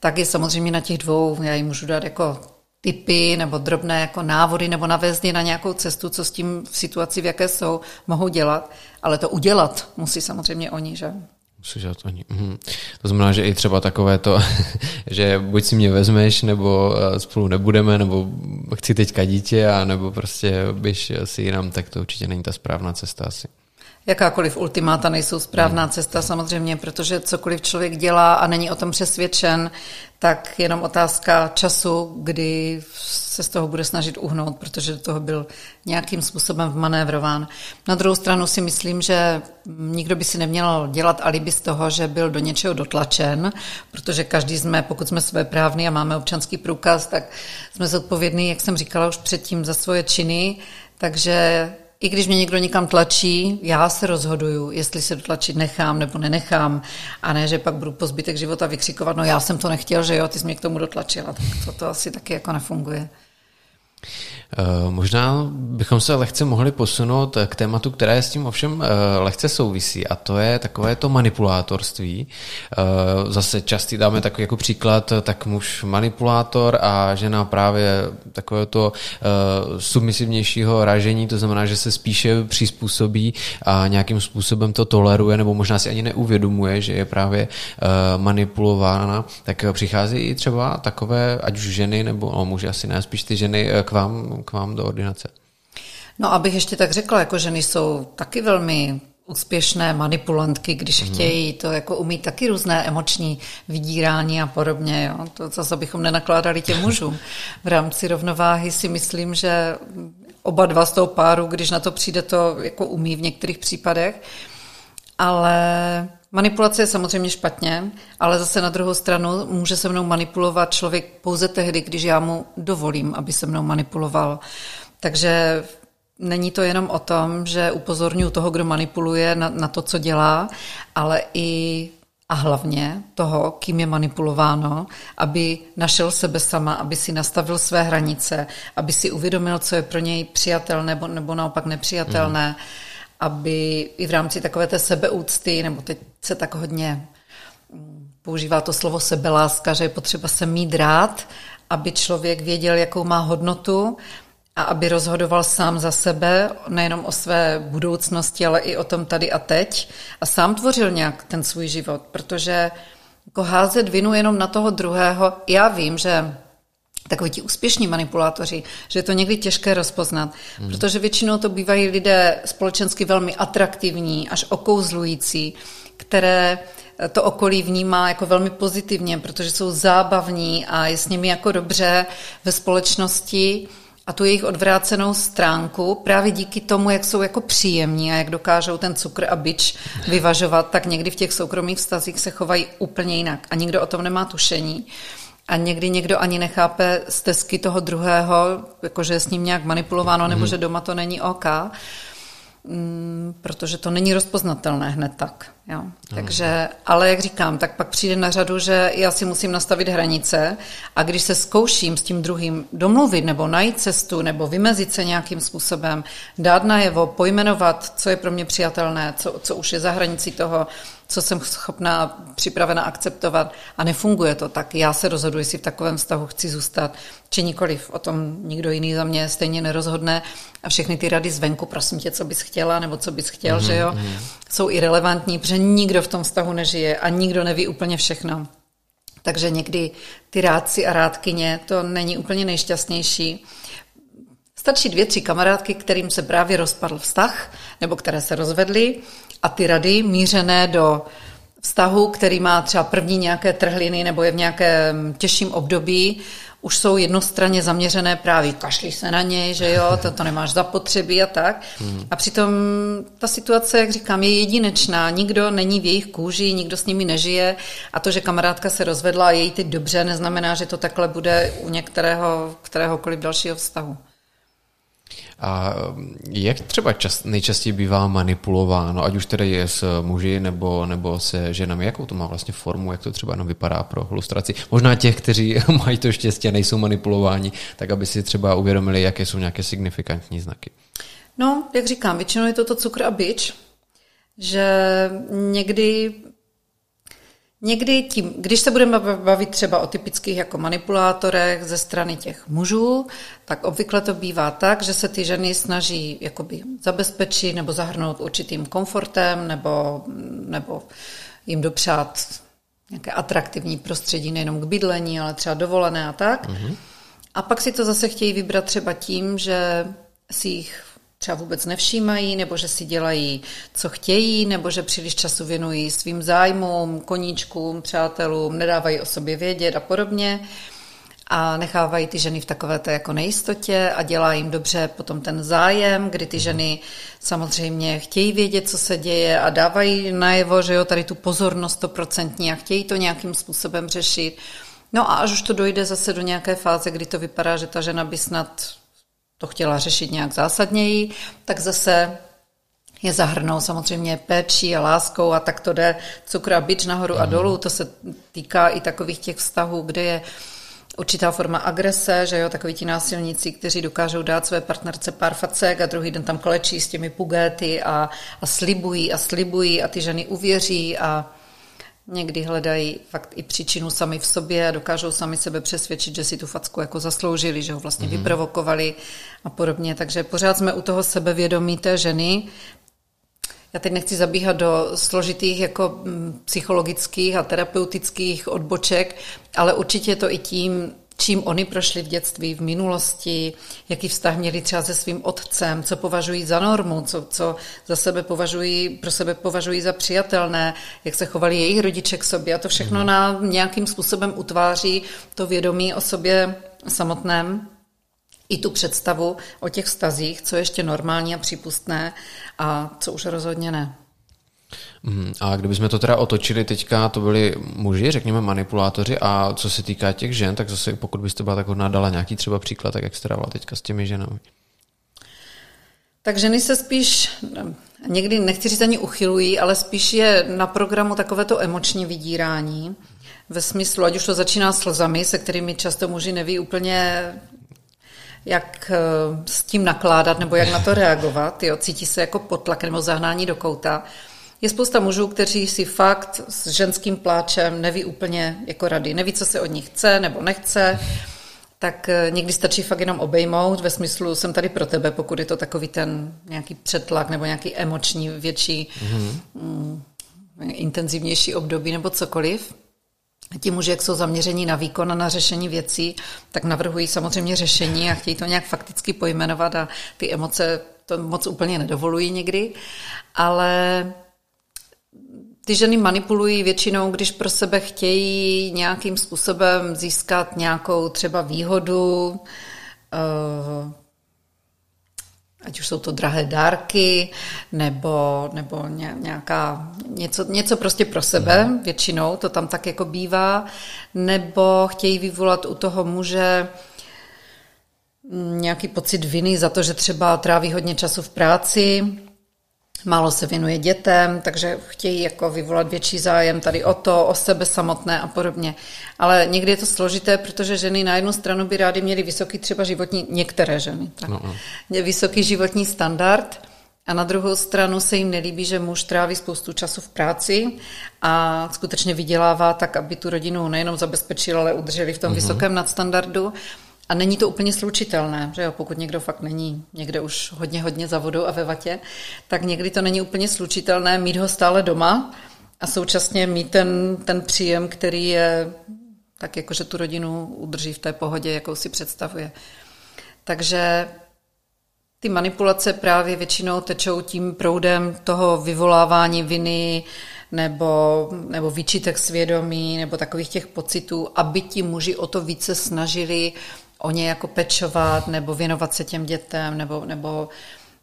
tak je samozřejmě na těch dvou. Já jim můžu dát jako typy nebo drobné jako návody nebo navést na nějakou cestu, co s tím v situaci, v jaké jsou, mohou dělat. Ale to udělat musí samozřejmě oni, že? Musí dělat oni. Mhm. To znamená, že i třeba takové to, že buď si mě vezmeš, nebo eh, spolu nebudeme, nebo chci teďka dítě, a nebo prostě běž si jinam, tak to určitě není ta správná cesta asi. Jakákoliv ultimáta nejsou správná hmm. cesta samozřejmě, protože cokoliv člověk dělá a není o tom přesvědčen, tak jenom otázka času, kdy se z toho bude snažit uhnout, protože do toho byl nějakým způsobem vmanévrován. Na druhou stranu si myslím, že nikdo by si neměl dělat alibi z toho, že byl do něčeho dotlačen, protože každý jsme, pokud jsme své právny a máme občanský průkaz, tak jsme zodpovědní, jak jsem říkala už předtím, za svoje činy, takže i když mě někdo někam tlačí, já se rozhoduju, jestli se dotlačit nechám nebo nenechám, a ne, že pak budu po zbytek života vykřikovat, no já jsem to nechtěl, že jo, ty jsi mě k tomu dotlačila, tak to, to asi taky jako nefunguje. Eh, možná bychom se lehce mohli posunout k tématu, které s tím ovšem eh, lehce souvisí a to je takové to manipulátorství. Eh, zase častý dáme takový jako příklad, tak muž manipulátor a žena právě takové to submisivnějšího ražení, to znamená, že se spíše přizpůsobí a nějakým způsobem to toleruje nebo možná si ani neuvědomuje, že je právě manipulována, tak přichází i třeba takové, ať už ženy nebo no, muži asi ne, spíš ty ženy k vám k vám do ordinace? No, abych ještě tak řekla, jako ženy jsou taky velmi úspěšné manipulantky, když mm. chtějí, to jako umí taky různé emoční vydírání a podobně. Jo? To zase bychom nenakládali těm mužům. V rámci rovnováhy si myslím, že oba dva z toho páru, když na to přijde, to jako umí v některých případech. Ale manipulace je samozřejmě špatně, ale zase na druhou stranu může se mnou manipulovat člověk pouze tehdy, když já mu dovolím, aby se mnou manipuloval. Takže Není to jenom o tom, že upozorňuji toho, kdo manipuluje na, na to, co dělá, ale i a hlavně toho, kým je manipulováno, aby našel sebe sama, aby si nastavil své hranice, aby si uvědomil, co je pro něj přijatelné nebo, nebo naopak nepřijatelné, mm. Aby i v rámci takové té sebeúcty, nebo teď se tak hodně mm, používá to slovo sebeláska, že je potřeba se mít rád, aby člověk věděl, jakou má hodnotu a aby rozhodoval sám za sebe, nejenom o své budoucnosti, ale i o tom tady a teď. A sám tvořil nějak ten svůj život, protože jako házet vinu jenom na toho druhého, já vím, že takoví ti úspěšní manipulátoři, že je to někdy těžké rozpoznat, hmm. protože většinou to bývají lidé společensky velmi atraktivní, až okouzlující, které to okolí vnímá jako velmi pozitivně, protože jsou zábavní a je s nimi jako dobře ve společnosti a tu jejich odvrácenou stránku právě díky tomu, jak jsou jako příjemní a jak dokážou ten cukr a byč vyvažovat, tak někdy v těch soukromých vztazích se chovají úplně jinak a nikdo o tom nemá tušení. A někdy někdo ani nechápe stezky toho druhého, jakože je s ním nějak manipulováno, nebo mm. že doma to není OK. Mm, protože to není rozpoznatelné hned tak. Jo. Takže, ale jak říkám, tak pak přijde na řadu, že já si musím nastavit hranice a když se zkouším s tím druhým domluvit nebo najít cestu nebo vymezit se nějakým způsobem, dát najevo, pojmenovat, co je pro mě přijatelné, co, co už je za hranicí toho, co jsem schopná, připravena akceptovat a nefunguje to, tak já se rozhoduji, jestli v takovém vztahu chci zůstat, či nikoliv. O tom nikdo jiný za mě stejně nerozhodne a všechny ty rady zvenku, prosím tě, co bys chtěla nebo co bys chtěl, mm-hmm. že jo, mhm. jsou irrelevantní, protože nikdo v tom vztahu nežije a nikdo neví úplně všechno. Takže někdy ty rádci a rádkyně, to není úplně nejšťastnější. Stačí dvě, tři kamarádky, kterým se právě rozpadl vztah, nebo které se rozvedly a ty rady mířené do vztahu, který má třeba první nějaké trhliny nebo je v nějakém těžším období, už jsou jednostranně zaměřené právě, kašlí se na něj, že jo, to, to nemáš zapotřebí a tak. A přitom ta situace, jak říkám, je jedinečná, nikdo není v jejich kůži, nikdo s nimi nežije a to, že kamarádka se rozvedla a její teď dobře, neznamená, že to takhle bude u některého, kteréhokoliv dalšího vztahu. A jak třeba čas, nejčastěji bývá manipulováno, ať už tedy je s muži nebo, nebo se ženami, jakou to má vlastně formu, jak to třeba jenom vypadá pro ilustraci. Možná těch, kteří mají to štěstí a nejsou manipulováni, tak aby si třeba uvědomili, jaké jsou nějaké signifikantní znaky. No, jak říkám, většinou je to to cukr a bič, že někdy Někdy tím, když se budeme bavit třeba o typických jako manipulátorech ze strany těch mužů, tak obvykle to bývá tak, že se ty ženy snaží jakoby zabezpečit nebo zahrnout určitým komfortem nebo, nebo jim dopřát nějaké atraktivní prostředí nejenom k bydlení, ale třeba dovolené a tak. Mm-hmm. A pak si to zase chtějí vybrat třeba tím, že si jich třeba vůbec nevšímají, nebo že si dělají, co chtějí, nebo že příliš času věnují svým zájmům, koníčkům, přátelům, nedávají o sobě vědět a podobně a nechávají ty ženy v takové té jako nejistotě a dělá jim dobře potom ten zájem, kdy ty ženy samozřejmě chtějí vědět, co se děje a dávají najevo, že jo, tady tu pozornost stoprocentní a chtějí to nějakým způsobem řešit. No a až už to dojde zase do nějaké fáze, kdy to vypadá, že ta žena by snad to chtěla řešit nějak zásadněji, tak zase je zahrnou samozřejmě péčí a láskou a tak to jde cukr a bič nahoru a dolů. To se týká i takových těch vztahů, kde je určitá forma agrese, že jo, takoví ti násilníci, kteří dokážou dát své partnerce pár facek a druhý den tam klečí s těmi pugéty a, a slibují a slibují a ty ženy uvěří a Někdy hledají fakt i příčinu sami v sobě a dokážou sami sebe přesvědčit, že si tu facku jako zasloužili, že ho vlastně mm-hmm. vyprovokovali a podobně. Takže pořád jsme u toho sebevědomí té ženy. Já teď nechci zabíhat do složitých jako mm, psychologických a terapeutických odboček, ale určitě je to i tím, čím oni prošli v dětství, v minulosti, jaký vztah měli třeba se svým otcem, co považují za normu, co, co za sebe považují, pro sebe považují za přijatelné, jak se chovali jejich rodiče k sobě a to všechno mm. na nějakým způsobem utváří to vědomí o sobě samotném i tu představu o těch vztazích, co je ještě normální a přípustné a co už rozhodně ne. Mhm. A kdybychom to teda otočili teďka, to byli muži, řekněme manipulátoři, a co se týká těch žen, tak zase pokud byste byla tak hodná, dala nějaký třeba příklad, tak jak jste dávala teďka s těmi ženami? Tak ženy se spíš, někdy nechci říct ani uchylují, ale spíš je na programu takovéto emoční vydírání, ve smyslu, ať už to začíná slzami, se kterými často muži neví úplně, jak eh, s tím nakládat nebo jak na to reagovat. Jo. Cítí se jako potlak nebo zahnání do kouta. Je spousta mužů, kteří si fakt s ženským pláčem neví úplně jako rady. Neví, co se od nich chce nebo nechce. Tak eh, někdy stačí fakt jenom obejmout ve smyslu jsem tady pro tebe, pokud je to takový ten nějaký přetlak nebo nějaký emoční, větší, mm-hmm. mm, intenzivnější období nebo cokoliv. Ti muži, jak jsou zaměření na výkon a na řešení věcí, tak navrhují samozřejmě řešení a chtějí to nějak fakticky pojmenovat a ty emoce to moc úplně nedovolují někdy. Ale ty ženy manipulují většinou, když pro sebe chtějí nějakým způsobem získat nějakou třeba výhodu, eh, ať už jsou to drahé dárky, nebo, nebo nějaká, něco, něco prostě pro sebe, mm. většinou to tam tak jako bývá, nebo chtějí vyvolat u toho muže nějaký pocit viny za to, že třeba tráví hodně času v práci, málo se věnuje dětem, takže chtějí jako vyvolat větší zájem tady o to, o sebe samotné a podobně. Ale někdy je to složité, protože ženy na jednu stranu by rády měly vysoký třeba životní, některé ženy, tak, no, no. vysoký životní standard, a na druhou stranu se jim nelíbí, že muž tráví spoustu času v práci a skutečně vydělává tak, aby tu rodinu nejenom zabezpečil, ale udrželi v tom mm-hmm. vysokém nadstandardu. A není to úplně slučitelné, že jo, pokud někdo fakt není někde už hodně, hodně za vodou a ve vatě, tak někdy to není úplně slučitelné mít ho stále doma a současně mít ten, ten příjem, který je tak jako, že tu rodinu udrží v té pohodě, jakou si představuje. Takže ty manipulace právě většinou tečou tím proudem toho vyvolávání viny nebo, nebo výčitek svědomí nebo takových těch pocitů, aby ti muži o to více snažili o ně jako pečovat nebo věnovat se těm dětem nebo, nebo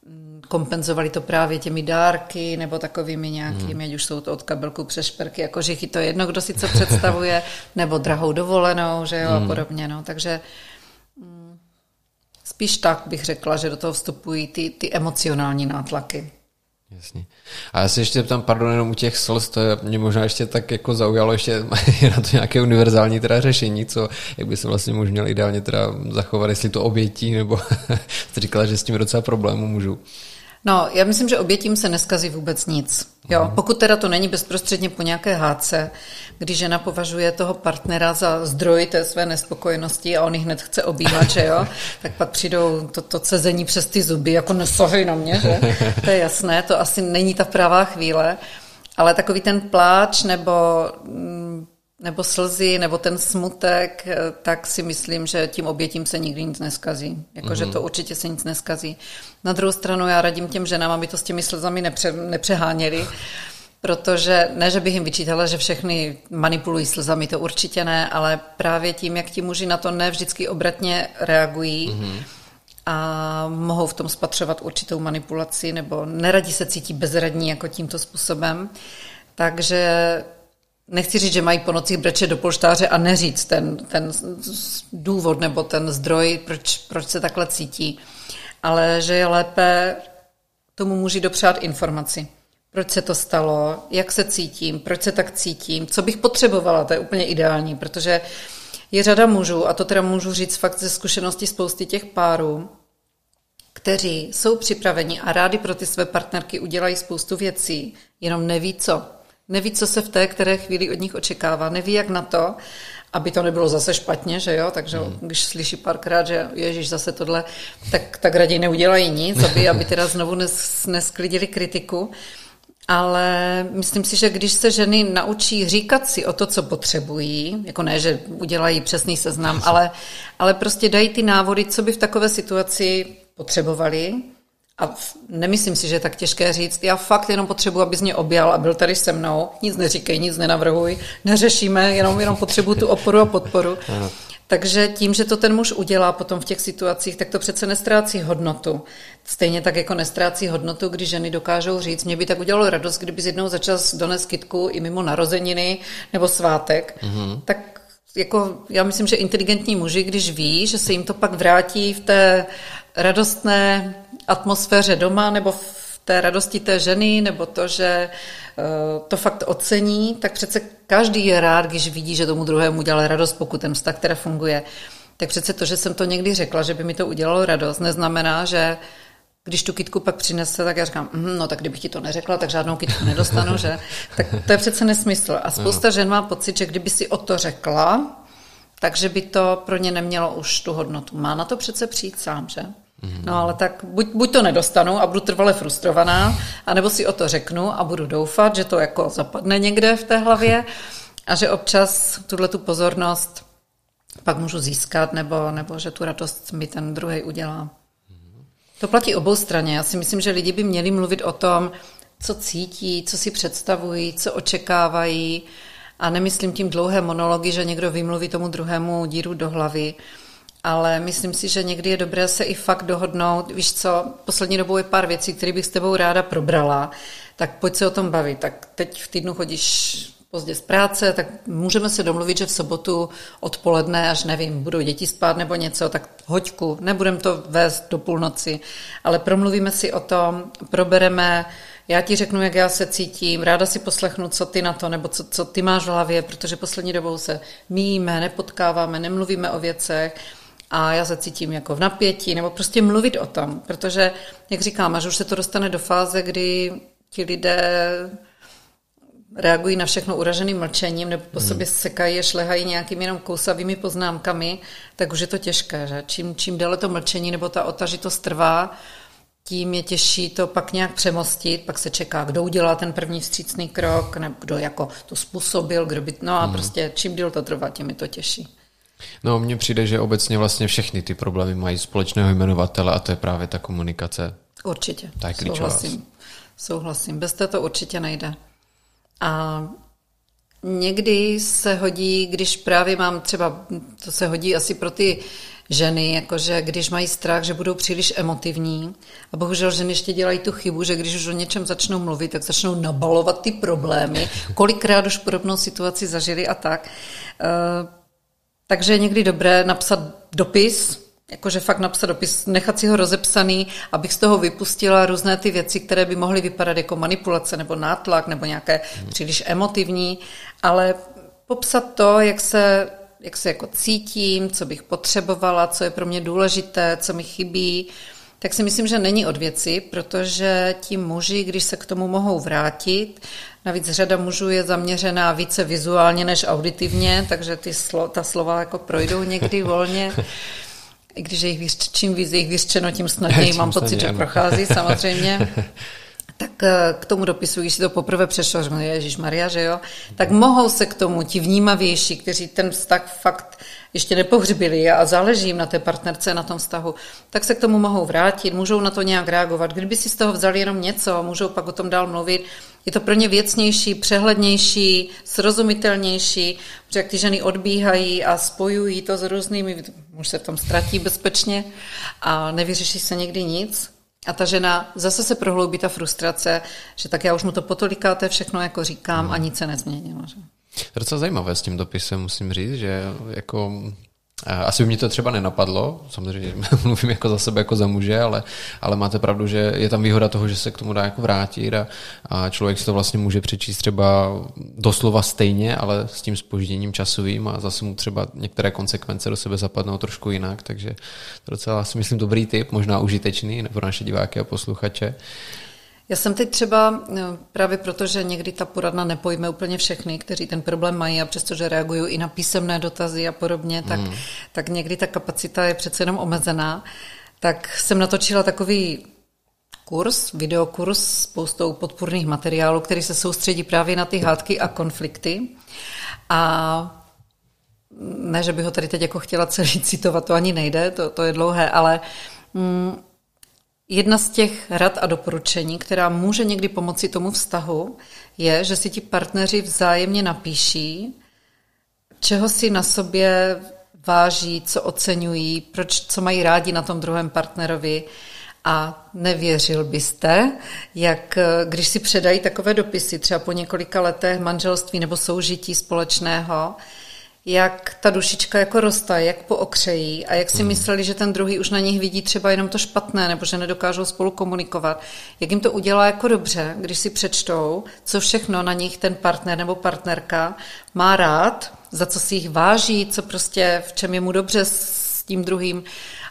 mm, kompenzovali to právě těmi dárky nebo takovými nějakými, hmm. ať už jsou to od kabelku přes šperky, jako žichy, to je jedno, kdo si co představuje, nebo drahou dovolenou, že jo, hmm. a podobně, no, takže mm, spíš tak bych řekla, že do toho vstupují ty, ty emocionální nátlaky. Jasně. A já se ještě tam, pardon, jenom u těch slz, to je, mě možná ještě tak jako zaujalo, ještě na to nějaké univerzální teda řešení, co, jak by se vlastně muž měl ideálně teda zachovat, jestli to obětí, nebo jste říkala, že s tím docela problému můžu. No, já myslím, že obětím se neskazí vůbec nic. Jo, mhm. pokud teda to není bezprostředně po nějaké hádce, když žena považuje toho partnera za zdroj té své nespokojenosti a on ji hned chce objímat, že jo, tak pak přijdou to, to cezení přes ty zuby, jako nesahej na mě, že? To je jasné, to asi není ta pravá chvíle, ale takový ten pláč nebo mm, nebo slzy, nebo ten smutek, eh, tak si myslím, že tím obětím se nikdy nic neskazí. Jakože mm-hmm. to určitě se nic neskazí. Na druhou stranu já radím těm ženám, aby to s těmi slzami nepře, nepřeháněli, protože ne, že bych jim vyčítala, že všechny manipulují slzami, to určitě ne, ale právě tím, jak ti muži na to ne vždycky obratně reagují, mm-hmm. a mohou v tom spatřovat určitou manipulaci, nebo neradí se cítí bezradní jako tímto způsobem. Takže nechci říct, že mají po nocích brečet do polštáře a neříct ten, ten důvod nebo ten zdroj, proč, proč se takhle cítí, ale že je lépe tomu muži dopřát informaci. Proč se to stalo, jak se cítím, proč se tak cítím, co bych potřebovala, to je úplně ideální, protože je řada mužů, a to teda můžu říct fakt ze zkušenosti spousty těch párů, kteří jsou připraveni a rádi pro ty své partnerky udělají spoustu věcí, jenom neví co. Neví, co se v té které chvíli od nich očekává, neví, jak na to, aby to nebylo zase špatně, že jo, takže hmm. když slyší párkrát, že ježíš zase tohle, tak, tak raději neudělají nic, aby, aby teda znovu nes, nesklidili kritiku. Ale myslím si, že když se ženy naučí říkat si o to, co potřebují, jako ne, že udělají přesný seznam, ale, ale prostě dají ty návody, co by v takové situaci potřebovali, a nemyslím si, že je tak těžké říct, já fakt jenom potřebuji, abys mě objal a byl tady se mnou, nic neříkej, nic nenavrhuj, neřešíme, jenom, jenom potřebuji tu oporu a podporu. Takže tím, že to ten muž udělá potom v těch situacích, tak to přece nestrácí hodnotu. Stejně tak jako nestrácí hodnotu, když ženy dokážou říct, mě by tak udělalo radost, kdyby z jednou za čas dones kytku i mimo narozeniny nebo svátek, mm-hmm. tak jako já myslím, že inteligentní muži, když ví, že se jim to pak vrátí v té radostné atmosféře doma nebo v té radosti té ženy, nebo to, že eh, to fakt ocení, tak přece každý je rád, když vidí, že tomu druhému dělá radost, pokud ten vztah teda funguje. Tak přece to, že jsem to někdy řekla, že by mi to udělalo radost, neznamená, že když tu kitku pak přinese, tak já říkám, mm, no tak kdybych ti to neřekla, tak žádnou kitku nedostanu, že? Tak to je přece nesmysl. A spousta žen má pocit, že kdyby si o to řekla, takže by to pro ně nemělo už tu hodnotu. Má na to přece přijít sám, že? No ale tak buď, buď to nedostanu a budu trvale frustrovaná, anebo si o to řeknu a budu doufat, že to jako zapadne někde v té hlavě a že občas tuhle tu pozornost pak můžu získat, nebo, nebo že tu radost mi ten druhý udělá. To platí obou straně. Já si myslím, že lidi by měli mluvit o tom, co cítí, co si představují, co očekávají. A nemyslím tím dlouhé monology, že někdo vymluví tomu druhému díru do hlavy, ale myslím si, že někdy je dobré se i fakt dohodnout. Víš co, poslední dobou je pár věcí, které bych s tebou ráda probrala, tak pojď se o tom bavit. Tak teď v týdnu chodíš pozdě z práce, tak můžeme se domluvit, že v sobotu odpoledne, až nevím, budou děti spát nebo něco, tak hoďku, nebudem to vést do půlnoci, ale promluvíme si o tom, probereme, já ti řeknu, jak já se cítím, ráda si poslechnu, co ty na to, nebo co, co ty máš v hlavě, protože poslední dobou se míjíme, nepotkáváme, nemluvíme o věcech, a já se cítím jako v napětí, nebo prostě mluvit o tom, protože, jak říkám, až už se to dostane do fáze, kdy ti lidé reagují na všechno uraženým mlčením nebo po hmm. sobě sekají a šlehají nějakými jenom kousavými poznámkami, tak už je to těžké. Že? Čím, čím déle to mlčení nebo ta otažitost trvá, tím je těžší to pak nějak přemostit, pak se čeká, kdo udělá ten první vstřícný krok, nebo kdo jako to způsobil, kdo by, no a hmm. prostě čím díl to trvá, tím je to těžší. No, mně přijde, že obecně vlastně všechny ty problémy mají společného jmenovatele a to je právě ta komunikace. Určitě. Ta je klíčová. Souhlasím. Souhlasím. Bez té to určitě nejde. A někdy se hodí, když právě mám třeba, to se hodí asi pro ty ženy, jakože když mají strach, že budou příliš emotivní. A bohužel ženy ještě dělají tu chybu, že když už o něčem začnou mluvit, tak začnou nabalovat ty problémy. Kolikrát už podobnou situaci zažili a tak. Uh, takže je někdy dobré napsat dopis, jakože fakt napsat dopis, nechat si ho rozepsaný, abych z toho vypustila různé ty věci, které by mohly vypadat jako manipulace nebo nátlak nebo nějaké hmm. příliš emotivní, ale popsat to, jak se, jak se jako cítím, co bych potřebovala, co je pro mě důležité, co mi chybí, tak si myslím, že není od věci, protože ti muži, když se k tomu mohou vrátit, navíc řada mužů je zaměřená více vizuálně než auditivně, takže ty slo, ta slova jako projdou někdy volně. I když je jich, čím víc je jich vyřčeno, tím snadněji mám pocit, že prochází samozřejmě. tak eh, k tomu dopisu, když si to poprvé přešlo, že Ježíš Maria, že jo, tak mohou se k tomu ti vnímavější, kteří ten vztah fakt ještě nepohřbili a záleží jim na té partnerce, na tom vztahu, tak se k tomu mohou vrátit, můžou na to nějak reagovat. Kdyby si z toho vzali jenom něco, můžou pak o tom dál mluvit, je to pro ně věcnější, přehlednější, srozumitelnější, protože jak ty ženy odbíhají a spojují to s různými, už se v tom ztratí bezpečně a nevyřeší se někdy nic, a ta žena zase se prohloubí ta frustrace, že tak já už mu to potolikáte všechno jako říkám a nic se nezměnilo. Že? To je docela zajímavé s tím dopisem, musím říct, že jako asi by mě to třeba nenapadlo, samozřejmě mluvím jako za sebe, jako za muže, ale, ale máte pravdu, že je tam výhoda toho, že se k tomu dá jako vrátit a, a člověk si to vlastně může přečíst třeba doslova stejně, ale s tím spožděním časovým a zase mu třeba některé konsekvence do sebe zapadnou trošku jinak, takže to docela si myslím dobrý tip, možná užitečný pro naše diváky a posluchače. Já jsem teď třeba, no, právě proto, že někdy ta poradna nepojme úplně všechny, kteří ten problém mají a přestože reagují i na písemné dotazy a podobně, tak, mm. tak někdy ta kapacita je přece jenom omezená, tak jsem natočila takový kurz, videokurs s spoustou podpůrných materiálů, který se soustředí právě na ty hádky a konflikty. A ne, že bych ho tady teď jako chtěla celý citovat, to ani nejde, to, to je dlouhé, ale mm, jedna z těch rad a doporučení, která může někdy pomoci tomu vztahu, je, že si ti partneři vzájemně napíší, čeho si na sobě váží, co oceňují, proč, co mají rádi na tom druhém partnerovi. A nevěřil byste, jak když si předají takové dopisy, třeba po několika letech manželství nebo soužití společného, jak ta dušička jako roste, jak pookřejí a jak si hmm. mysleli, že ten druhý už na nich vidí třeba jenom to špatné nebo že nedokážou spolu komunikovat. Jak jim to udělá jako dobře, když si přečtou, co všechno na nich ten partner nebo partnerka má rád, za co si jich váží, co prostě v čem je mu dobře s tím druhým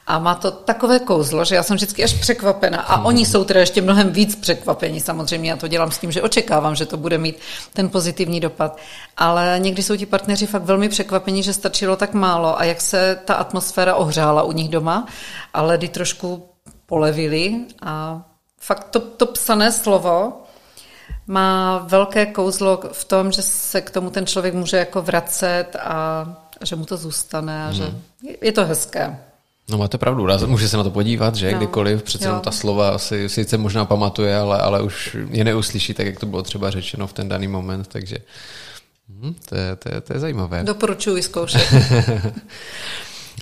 a má to takové kouzlo, že já jsem vždycky až překvapena. A oni jsou teda ještě mnohem víc překvapení. Samozřejmě já to dělám s tím, že očekávám, že to bude mít ten pozitivní dopad. Ale někdy jsou ti partneři fakt velmi překvapení, že stačilo tak málo a jak se ta atmosféra ohřála u nich doma a ledy trošku polevily a fakt to, to psané slovo má velké kouzlo v tom, že se k tomu ten člověk může jako vracet a že mu to zůstane a že hmm. je to hezké. No máte pravdu, může se na to podívat, že no. kdykoliv, přece ta slova si sice možná pamatuje, ale, ale už je neuslyší tak, jak to bylo třeba řečeno v ten daný moment, takže hm, to, je, to, je, to je zajímavé. Doporučuji zkoušet.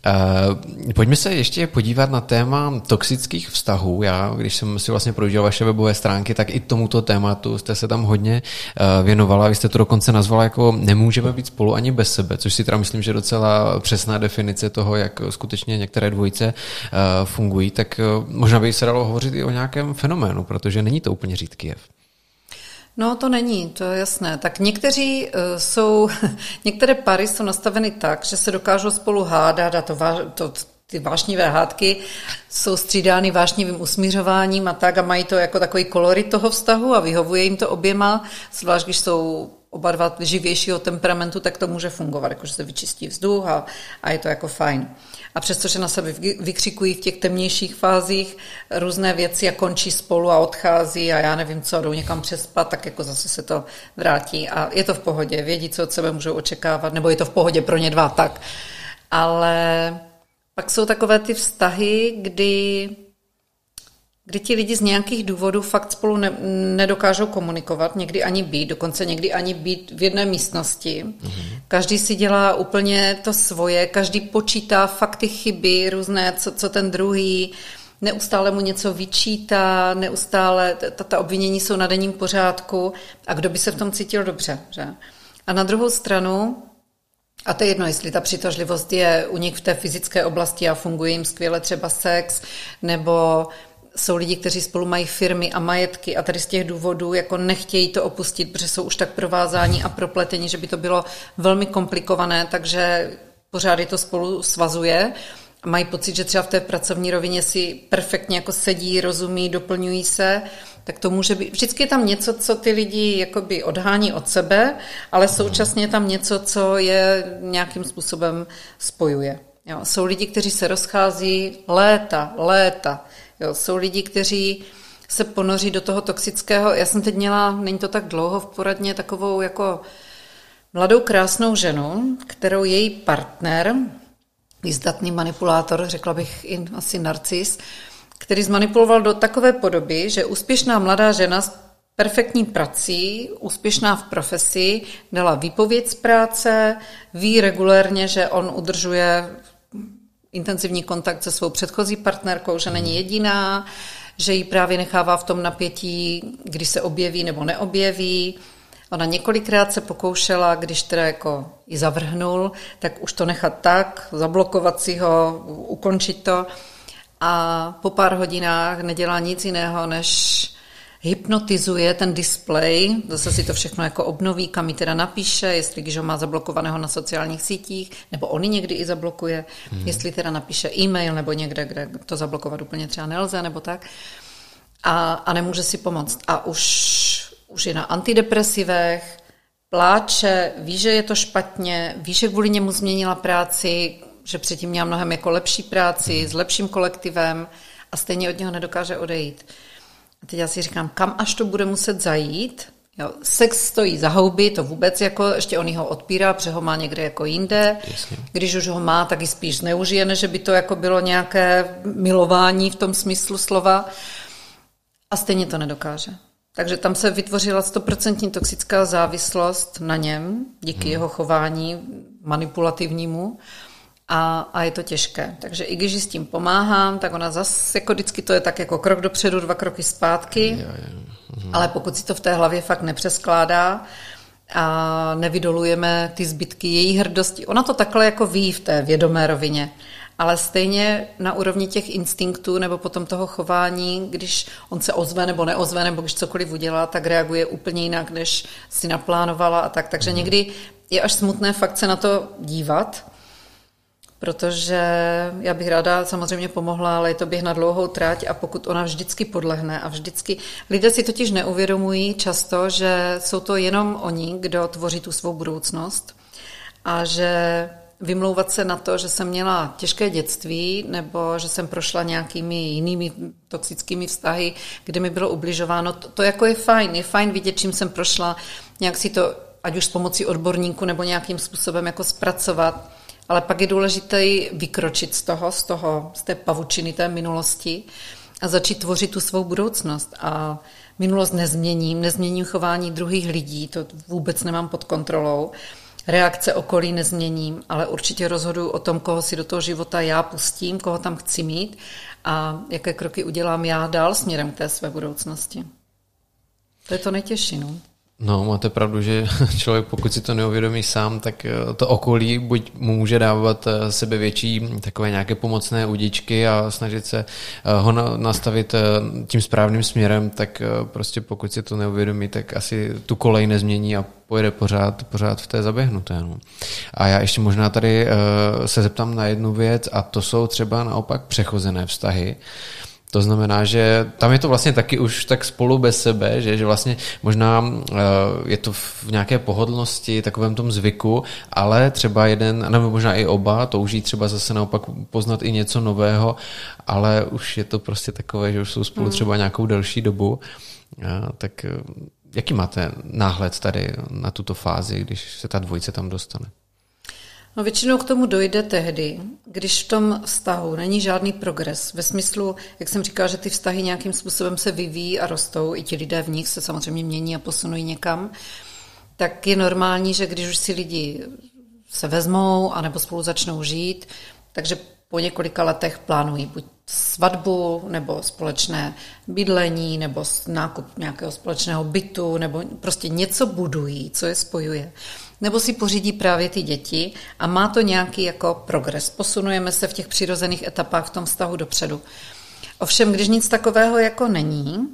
Uh, pojďme se ještě podívat na téma toxických vztahů. Já, když jsem si vlastně projížděl vaše webové stránky, tak i tomuto tématu jste se tam hodně uh, věnovala. Vy jste to dokonce nazvala jako nemůžeme být spolu ani bez sebe, což si teda myslím, že je docela přesná definice toho, jak skutečně některé dvojice uh, fungují. Tak uh, možná by se dalo hovořit i o nějakém fenoménu, protože není to úplně řídký jev. No to není, to je jasné. Tak někteří uh, jsou, některé pary jsou nastaveny tak, že se dokážou spolu hádat a to, to, ty vášnivé hádky jsou střídány vášnivým usmířováním a tak a mají to jako takový kolorit toho vztahu a vyhovuje jim to oběma, zvlášť když jsou oba dva živějšího temperamentu, tak to může fungovat, jakože se vyčistí vzduch a, a je to jako fajn. A přestože na sebe vykřikují v těch temnějších fázích různé věci a končí spolu a odchází a já nevím co, jdou někam přespat, tak jako zase se to vrátí a je to v pohodě, vědí, co od sebe můžou očekávat, nebo je to v pohodě pro ně dva, tak. Ale pak jsou takové ty vztahy, kdy kdy ti lidi z nějakých důvodů fakt spolu ne, nedokážou komunikovat, někdy ani být, dokonce někdy ani být v jedné místnosti. Mm-hmm. Každý si dělá úplně to svoje, každý počítá fakt ty chyby různé, co, co ten druhý, neustále mu něco vyčítá, neustále, ta, ta obvinění jsou na denním pořádku a kdo by se v tom cítil dobře, že? A na druhou stranu, a to je jedno, jestli ta přitažlivost je u nich v té fyzické oblasti a funguje jim skvěle třeba sex, nebo jsou lidi, kteří spolu mají firmy a majetky a tady z těch důvodů jako nechtějí to opustit, protože jsou už tak provázáni a propletení, že by to bylo velmi komplikované, takže pořád je to spolu svazuje. Mají pocit, že třeba v té pracovní rovině si perfektně jako sedí, rozumí, doplňují se, tak to může být. Vždycky je tam něco, co ty lidi jakoby odhání od sebe, ale současně je tam něco, co je nějakým způsobem spojuje. Jo, jsou lidi, kteří se rozchází léta, léta. Jo, jsou lidi, kteří se ponoří do toho toxického. Já jsem teď měla, není to tak dlouho v poradně, takovou jako mladou krásnou ženu, kterou její partner, výzdatný manipulátor, řekla bych i asi narcis, který zmanipuloval do takové podoby, že úspěšná mladá žena s perfektní prací, úspěšná v profesi, dala výpověď z práce, ví regulérně, že on udržuje intenzivní kontakt se svou předchozí partnerkou, že není jediná, že ji právě nechává v tom napětí, když se objeví nebo neobjeví. Ona několikrát se pokoušela, když teda jako ji zavrhnul, tak už to nechat tak, zablokovat si ho, ukončit to. A po pár hodinách nedělá nic jiného, než hypnotizuje ten display, zase si to všechno jako obnoví, kam mi teda napíše, jestli když ho má zablokovaného na sociálních sítích, nebo oni někdy i zablokuje, hmm. jestli teda napíše e-mail nebo někde, kde to zablokovat úplně třeba nelze, nebo tak. A, a nemůže si pomoct. A už, už je na antidepresivech, pláče, ví, že je to špatně, ví, že kvůli němu změnila práci, že předtím měla mnohem jako lepší práci, s lepším kolektivem a stejně od něho nedokáže odejít. A teď já si říkám, kam až to bude muset zajít, Jo, sex stojí za houby, to vůbec jako, ještě on ho odpírá, protože ho má někde jako jinde. Jasně. Když už ho má, tak i spíš zneužije, než by to jako bylo nějaké milování v tom smyslu slova. A stejně to nedokáže. Takže tam se vytvořila stoprocentní toxická závislost na něm, díky hmm. jeho chování manipulativnímu. A, a je to těžké. Takže i když s tím pomáhám, tak ona zase, jako vždycky to je tak jako krok dopředu, dva kroky zpátky. Jo, jo. Mhm. Ale pokud si to v té hlavě fakt nepřeskládá a nevydolujeme ty zbytky její hrdosti, ona to takhle jako ví v té vědomé rovině, ale stejně na úrovni těch instinktů nebo potom toho chování, když on se ozve nebo neozve, nebo když cokoliv udělá, tak reaguje úplně jinak, než si naplánovala a tak. Takže mm. někdy je až smutné fakt se na to dívat, protože já bych ráda samozřejmě pomohla, ale je to běh na dlouhou trať a pokud ona vždycky podlehne a vždycky... Lidé si totiž neuvědomují často, že jsou to jenom oni, kdo tvoří tu svou budoucnost a že vymlouvat se na to, že jsem měla těžké dětství nebo že jsem prošla nějakými jinými toxickými vztahy, kde mi bylo ubližováno, to, to jako je fajn. Je fajn vidět, čím jsem prošla, nějak si to, ať už s pomocí odborníku nebo nějakým způsobem jako zpracovat ale pak je důležité vykročit z toho, z toho, z té pavučiny té minulosti a začít tvořit tu svou budoucnost. A minulost nezměním, nezměním chování druhých lidí, to vůbec nemám pod kontrolou. Reakce okolí nezměním, ale určitě rozhoduju o tom, koho si do toho života já pustím, koho tam chci mít a jaké kroky udělám já dál směrem k té své budoucnosti. To je to nejtěžší. No. No, máte pravdu, že člověk, pokud si to neuvědomí sám, tak eh, to okolí buď mu může dávat eh, sebe větší takové nějaké pomocné udičky a snažit se eh, ho nastavit tím správným směrem, tak prostě pokud si to neuvědomí, tak asi tu kolej nezmění a pojede pořád, pořád v té zaběhnuté. No. A já ještě možná tady se zeptám na jednu věc a to jsou třeba naopak přechozené vztahy. To znamená, že tam je to vlastně taky už tak spolu bez sebe, že, že vlastně možná eh, je to v nějaké pohodlnosti, takovém tom zvyku, ale třeba jeden, nebo možná i oba, touží třeba zase naopak poznat i něco nového, ale už je to prostě takové, že už jsou spolu mm. třeba nějakou delší dobu. Tak eh, jaký máte náhled tady na tuto fázi, když se ta dvojice tam dostane? No většinou k tomu dojde tehdy, když v tom vztahu není žádný progres. Ve smyslu, jak jsem říkala, že ty vztahy nějakým způsobem se vyvíjí a rostou, i ti lidé v nich se samozřejmě mění a posunují někam, tak je normální, že když už si lidi se vezmou anebo spolu začnou žít, takže po několika letech plánují buď svatbu, nebo společné bydlení, nebo nákup nějakého společného bytu, nebo prostě něco budují, co je spojuje nebo si pořídí právě ty děti a má to nějaký jako progres. Posunujeme se v těch přirozených etapách v tom vztahu dopředu. Ovšem, když nic takového jako není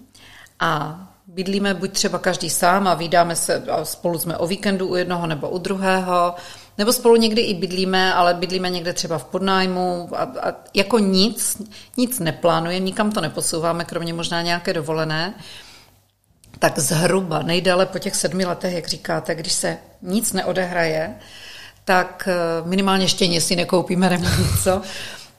a bydlíme buď třeba každý sám a vydáme se a spolu jsme o víkendu u jednoho nebo u druhého, nebo spolu někdy i bydlíme, ale bydlíme někde třeba v podnájmu a, a jako nic, nic neplánujeme, nikam to neposouváme, kromě možná nějaké dovolené, tak zhruba nejdéle po těch sedmi letech, jak říkáte, když se nic neodehraje, tak eh, minimálně štěně si nekoupíme nebo něco,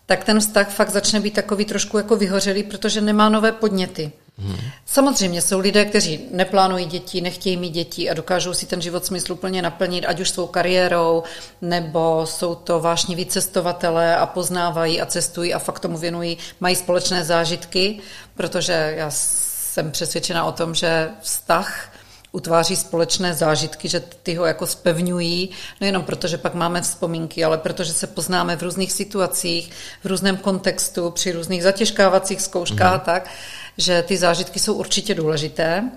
tak ten vztah fakt začne být takový trošku jako vyhořelý, protože nemá nové podněty. Hmm. Samozřejmě jsou lidé, kteří neplánují děti, nechtějí mít děti a dokážou si ten život smysluplně naplnit, ať už svou kariérou, nebo jsou to vášniví cestovatelé a poznávají a cestují a fakt tomu věnují, mají společné zážitky, protože já jsem přesvědčena o tom, že vztah utváří společné zážitky, že ty ho jako spevňují, nejenom proto, že pak máme vzpomínky, ale protože se poznáme v různých situacích, v různém kontextu, při různých zatěžkávacích zkouškách, mm. tak, že ty zážitky jsou určitě důležité.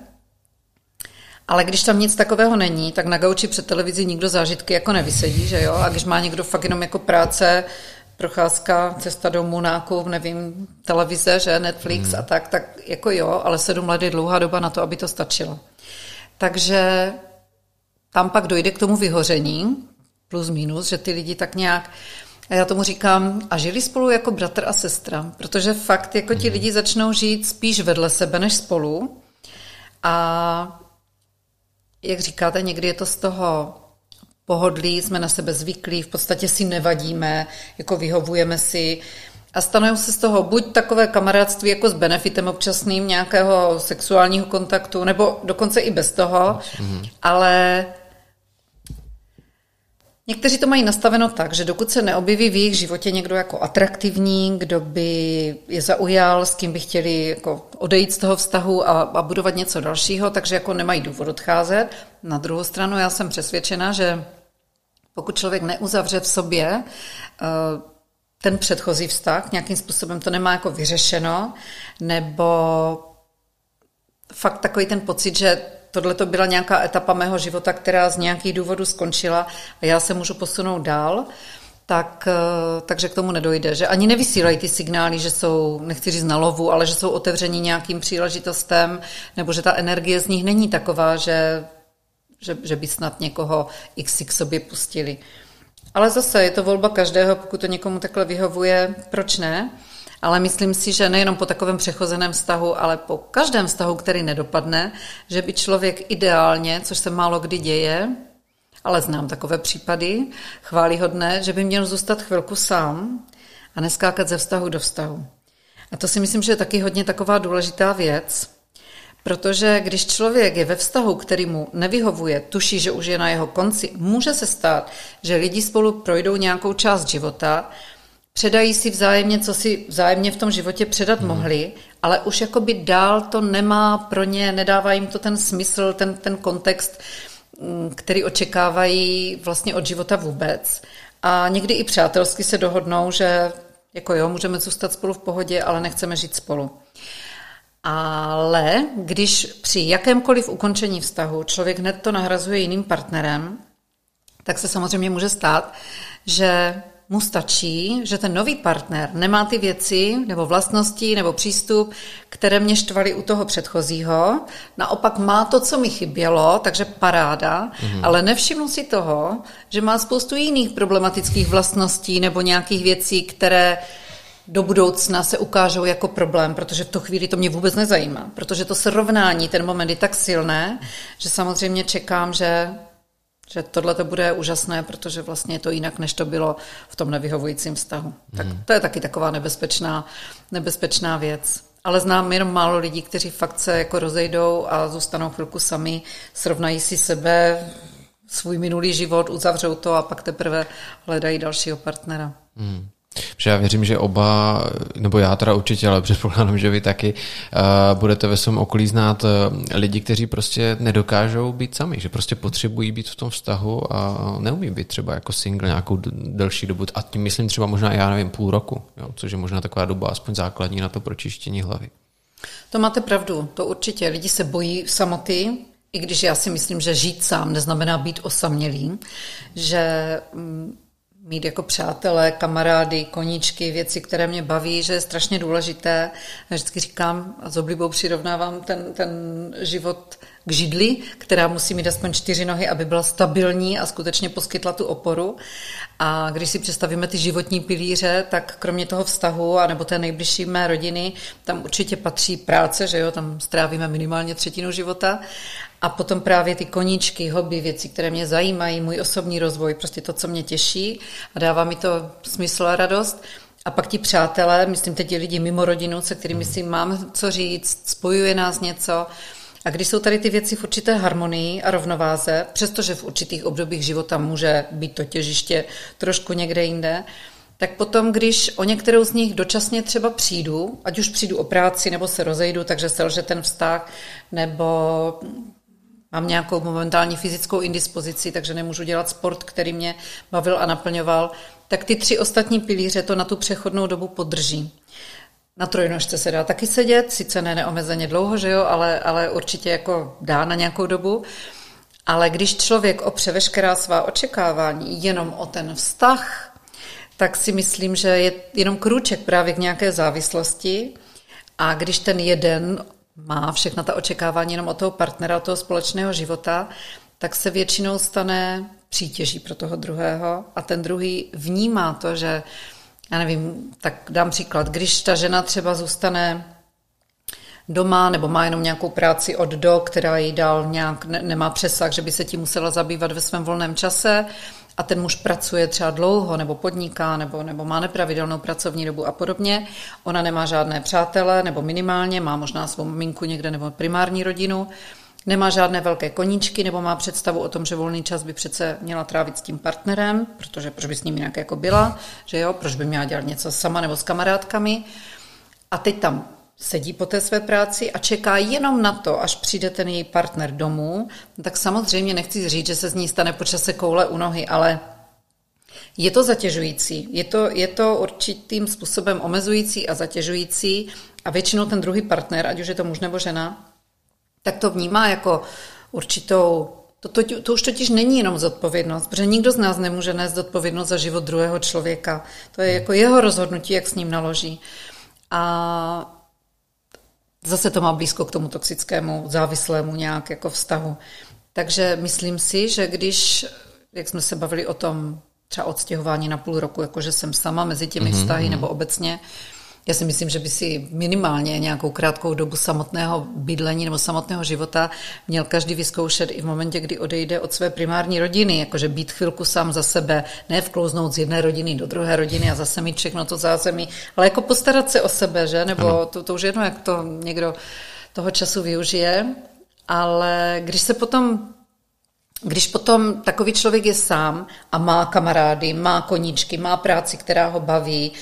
Ale když tam nic takového není, tak na gauči před televizí nikdo zážitky jako nevysedí, že jo? A když má někdo fakt jenom jako práce, procházka, cesta domů, nákup, nevím, televize, že, Netflix mm. a tak, tak jako jo, ale sedm let je dlouhá doba na to, aby to stačilo. Takže tam pak dojde k tomu vyhoření, plus minus, že ty lidi tak nějak, a já tomu říkám, a žili spolu jako bratr a sestra, protože fakt jako ti mhm. lidi začnou žít spíš vedle sebe než spolu a jak říkáte, někdy je to z toho pohodlí, jsme na sebe zvyklí, v podstatě si nevadíme, jako vyhovujeme si, a stanou se z toho buď takové kamarádství jako s benefitem občasným nějakého sexuálního kontaktu, nebo dokonce i bez toho, mm. ale Někteří to mají nastaveno tak, že dokud se neobjeví v jejich životě někdo jako atraktivní, kdo by je zaujal, s kým by chtěli jako odejít z toho vztahu a, a budovat něco dalšího, takže jako nemají důvod odcházet. Na druhou stranu já jsem přesvědčena, že pokud člověk neuzavře v sobě eh, ten předchozí vztah, nějakým způsobem to nemá jako vyřešeno, nebo fakt takový ten pocit, že tohle to byla nějaká etapa mého života, která z nějakých důvodů skončila a já se můžu posunout dál, tak, eh, takže k tomu nedojde. Že ani nevysílají ty signály, že jsou, nechci říct na lovu, ale že jsou otevření nějakým příležitostem, nebo že ta energie z nich není taková, že, že, že by snad někoho x k sobě pustili. Ale zase je to volba každého, pokud to někomu takhle vyhovuje, proč ne? ale myslím si, že nejenom po takovém přechozeném vztahu, ale po každém vztahu, který nedopadne, že by člověk ideálně, což se málo kdy děje, ale znám takové případy, chválihodné, že by měl zůstat chvilku sám a neskákat ze vztahu do vztahu. A to si myslím, že je taky hodně taková důležitá věc, protože když člověk je ve vztahu, který mu nevyhovuje, tuší, že už je na jeho konci, může se stát, že lidi spolu projdou nějakou část života předají si vzájemně, co si vzájemně v tom životě předat hmm. mohli, ale už jakoby dál to nemá pro ně, nedává jim to ten smysl, ten, ten kontext, mm, který očekávají vlastně od života vůbec. A někdy i přátelsky se dohodnou, že jako jo, můžeme zůstat spolu v pohodě, ale nechceme žít spolu. Ale když při jakémkoliv ukončení vztahu člověk hned to nahrazuje jiným partnerem, tak se samozřejmě může stát, že mu stačí, že ten nový partner nemá ty věci nebo vlastnosti nebo přístup, které mě štvaly u toho předchozího. Naopak má to, co mi chybělo, takže paráda, mm-hmm. ale nevšimnu si toho, že má spoustu jiných problematických vlastností nebo nějakých věcí, které do budoucna se ukážou jako problém, protože v tu chvíli to mě vůbec nezajímá, protože to srovnání, ten moment je tak silné, že samozřejmě čekám, že že tohle to bude úžasné, protože vlastně je to jinak, než to bylo v tom nevyhovujícím vztahu. Tak hmm. to je taky taková nebezpečná, nebezpečná věc. Ale znám jenom málo lidí, kteří fakt se jako rozejdou a zůstanou chvilku sami, srovnají si sebe, svůj minulý život, uzavřou to a pak teprve hledají dalšího partnera. Hmm. Že já věřím, že oba, nebo já teda určitě, ale předpokládám, že vy taky uh, budete ve svém okolí znát uh, lidi, kteří prostě nedokážou být sami, že prostě potřebují být v tom vztahu a neumí být třeba jako single nějakou delší dobu. A tím myslím třeba možná, já nevím, půl roku, jo, což je možná taková doba aspoň základní na to pročištění hlavy. To máte pravdu, to určitě. Lidi se bojí samoty, i když já si myslím, že žít sám neznamená být osamělý, že mm, mít jako přátelé, kamarády, koníčky, věci, které mě baví, že je strašně důležité. Já vždycky říkám a s oblibou přirovnávám ten, ten život k židli, která musí mít aspoň čtyři nohy, aby byla stabilní a skutečně poskytla tu oporu. A když si představíme ty životní pilíře, tak kromě toho vztahu a nebo té nejbližší mé rodiny, tam určitě patří práce, že jo, tam strávíme minimálně třetinu života. A potom právě ty koníčky, hobby, věci, které mě zajímají, můj osobní rozvoj, prostě to, co mě těší a dává mi to smysl a radost. A pak ti přátelé, myslím teď lidi mimo rodinu, se kterými si mám co říct, spojuje nás něco. A když jsou tady ty věci v určité harmonii a rovnováze, přestože v určitých obdobích života může být to těžiště trošku někde jinde, tak potom, když o některou z nich dočasně třeba přijdu, ať už přijdu o práci, nebo se rozejdu, takže selže ten vztah, nebo mám nějakou momentální fyzickou indispozici, takže nemůžu dělat sport, který mě bavil a naplňoval, tak ty tři ostatní pilíře to na tu přechodnou dobu podrží. Na trojnožce se dá taky sedět, sice ne neomezeně dlouho, že jo, ale, ale určitě jako dá na nějakou dobu. Ale když člověk opře veškerá svá očekávání jenom o ten vztah, tak si myslím, že je jenom krůček právě k nějaké závislosti. A když ten jeden má všechna ta očekávání jenom od toho partnera, od toho společného života, tak se většinou stane přítěží pro toho druhého. A ten druhý vnímá to, že já nevím, tak dám příklad, když ta žena třeba zůstane doma nebo má jenom nějakou práci od do, která jí dál nějak ne, nemá přesah, že by se tím musela zabývat ve svém volném čase a ten muž pracuje třeba dlouho, nebo podniká, nebo, nebo má nepravidelnou pracovní dobu a podobně. Ona nemá žádné přátele, nebo minimálně, má možná svou minku někde, nebo primární rodinu, nemá žádné velké koníčky, nebo má představu o tom, že volný čas by přece měla trávit s tím partnerem, protože proč by s ním jinak jako byla, že jo, proč by měla dělat něco sama nebo s kamarádkami. A teď tam sedí po té své práci a čeká jenom na to, až přijde ten její partner domů, tak samozřejmě nechci říct, že se z ní stane počase koule u nohy, ale je to zatěžující. Je to, je to určitým způsobem omezující a zatěžující a většinou ten druhý partner, ať už je to muž nebo žena, tak to vnímá jako určitou to, to, to už totiž není jenom zodpovědnost, protože nikdo z nás nemůže nést zodpovědnost za život druhého člověka. To je jako jeho rozhodnutí, jak s ním naloží. A zase to má blízko k tomu toxickému, závislému nějak jako vztahu. Takže myslím si, že když, jak jsme se bavili o tom třeba odstěhování na půl roku, jakože jsem sama mezi těmi mm-hmm. vztahy nebo obecně, já si myslím, že by si minimálně nějakou krátkou dobu samotného bydlení nebo samotného života měl každý vyzkoušet i v momentě, kdy odejde od své primární rodiny, jakože být chvilku sám za sebe, ne vklouznout z jedné rodiny do druhé rodiny a zase mít všechno to zázemí, ale jako postarat se o sebe, že? Nebo to, to už jedno, jak to někdo toho času využije, ale když se potom když potom takový člověk je sám a má kamarády, má koníčky, má práci, která ho baví,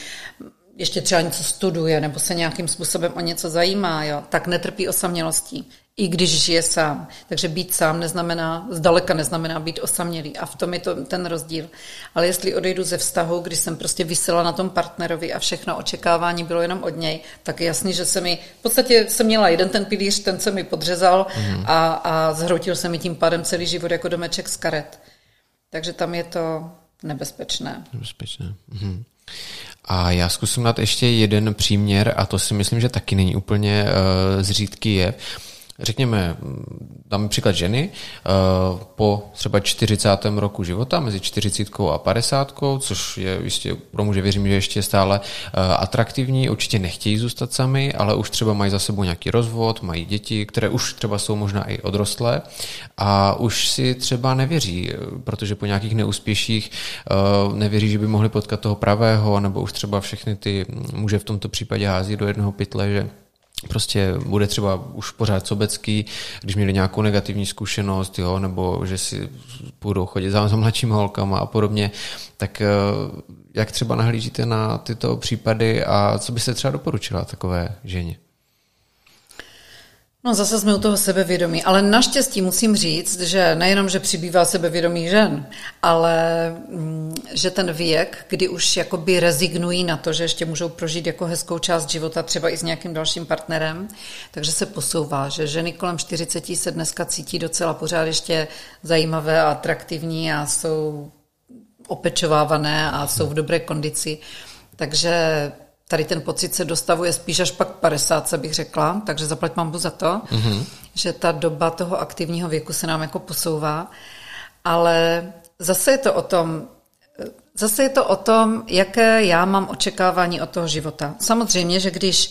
ještě třeba něco studuje nebo se nějakým způsobem o něco zajímá, jo, tak netrpí osamělostí, i když žije sám. Takže být sám neznamená, zdaleka neznamená být osamělý. A v tom je to ten rozdíl. Ale jestli odejdu ze vztahu, kdy jsem prostě vysela na tom partnerovi a všechno očekávání bylo jenom od něj, tak je jasný, že se mi, v podstatě jsem měla jeden ten pilíř, ten se mi podřezal mm. a, a zhroutil se mi tím pádem celý život jako domeček z karet. Takže tam je to nebezpečné. Nebezpečné. Mhm. A já zkusím dát ještě jeden příměr a to si myslím, že taky není úplně uh, zřídký je řekněme, dáme příklad ženy, eh, po třeba 40. roku života, mezi 40 a 50, což je jistě pro muže věřím, že ještě stále eh, atraktivní, určitě nechtějí zůstat sami, ale už třeba mají za sebou nějaký rozvod, mají děti, které už třeba jsou možná i odrostlé a už si třeba nevěří, protože po nějakých neúspěších eh, nevěří, že by mohli potkat toho pravého, nebo už třeba všechny ty muže v tomto případě hází do jednoho pytle, že prostě bude třeba už pořád sobecký, když měli nějakou negativní zkušenost, jo, nebo že si budou chodit za, za mladšíma holkama a podobně, tak eh, jak třeba nahlížíte na tyto případy a co byste třeba doporučila takové ženě? No zase jsme u toho sebevědomí, ale naštěstí musím říct, že nejenom, že přibývá sebevědomí žen, ale mm, že ten věk, kdy už jakoby rezignují na to, že ještě můžou prožít jako hezkou část života, třeba i s nějakým dalším partnerem, takže se posouvá, že ženy kolem 40 se dneska cítí docela pořád ještě zajímavé a atraktivní a jsou opečovávané a jsou v dobré kondici. Takže Tady ten pocit se dostavuje spíš až pak 50, bych řekla, takže zaplať mám za to, mm-hmm. že ta doba toho aktivního věku se nám jako posouvá. Ale zase je to o tom, zase je to o tom, jaké já mám očekávání od toho života. Samozřejmě, že když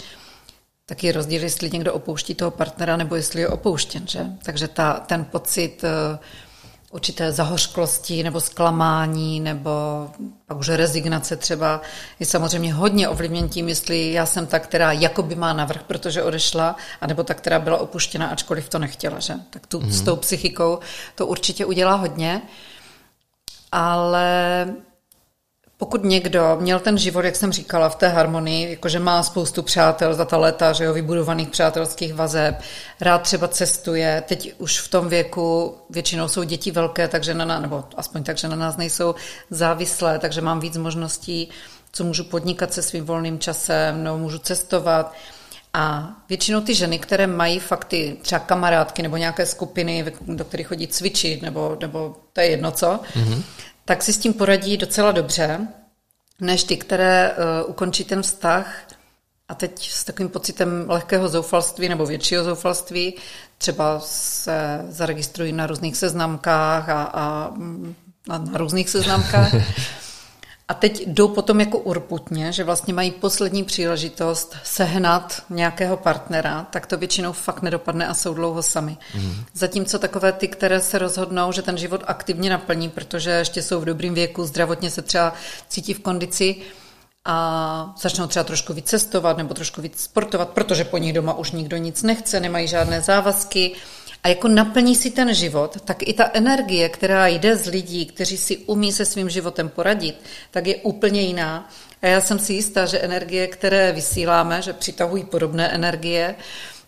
tak je rozdíl, jestli někdo opouští toho partnera, nebo jestli je opouštěn, že? Takže ta, ten pocit určité zahořklosti nebo zklamání nebo pak už rezignace třeba je samozřejmě hodně ovlivněn tím, jestli já jsem ta, která jakoby má navrh, protože odešla, anebo ta, která byla opuštěna, ačkoliv to nechtěla, že? Tak tu, mm. s tou psychikou to určitě udělá hodně, ale pokud někdo měl ten život, jak jsem říkala, v té harmonii, jakože má spoustu přátel za ta léta, že jo, vybudovaných přátelských vazeb, rád třeba cestuje, teď už v tom věku většinou jsou děti velké, takže na nás, nebo aspoň tak, že na nás nejsou závislé, takže mám víc možností, co můžu podnikat se svým volným časem, nebo můžu cestovat. A většinou ty ženy, které mají fakt ty třeba kamarádky nebo nějaké skupiny, do kterých chodí cvičit, nebo, nebo to je jedno co, mm-hmm tak si s tím poradí docela dobře, než ty, které uh, ukončí ten vztah. A teď s takovým pocitem lehkého zoufalství nebo většího zoufalství. Třeba se zaregistrují na různých seznamkách a, a, a na různých seznamkách a teď jdou potom jako urputně, že vlastně mají poslední příležitost sehnat nějakého partnera, tak to většinou fakt nedopadne a jsou dlouho sami. Mm. Zatímco takové ty, které se rozhodnou, že ten život aktivně naplní, protože ještě jsou v dobrém věku, zdravotně se třeba cítí v kondici, a začnou třeba trošku víc cestovat nebo trošku víc sportovat, protože po nich doma už nikdo nic nechce, nemají žádné závazky a jako naplní si ten život, tak i ta energie, která jde z lidí, kteří si umí se svým životem poradit, tak je úplně jiná. A já jsem si jistá, že energie, které vysíláme, že přitahují podobné energie,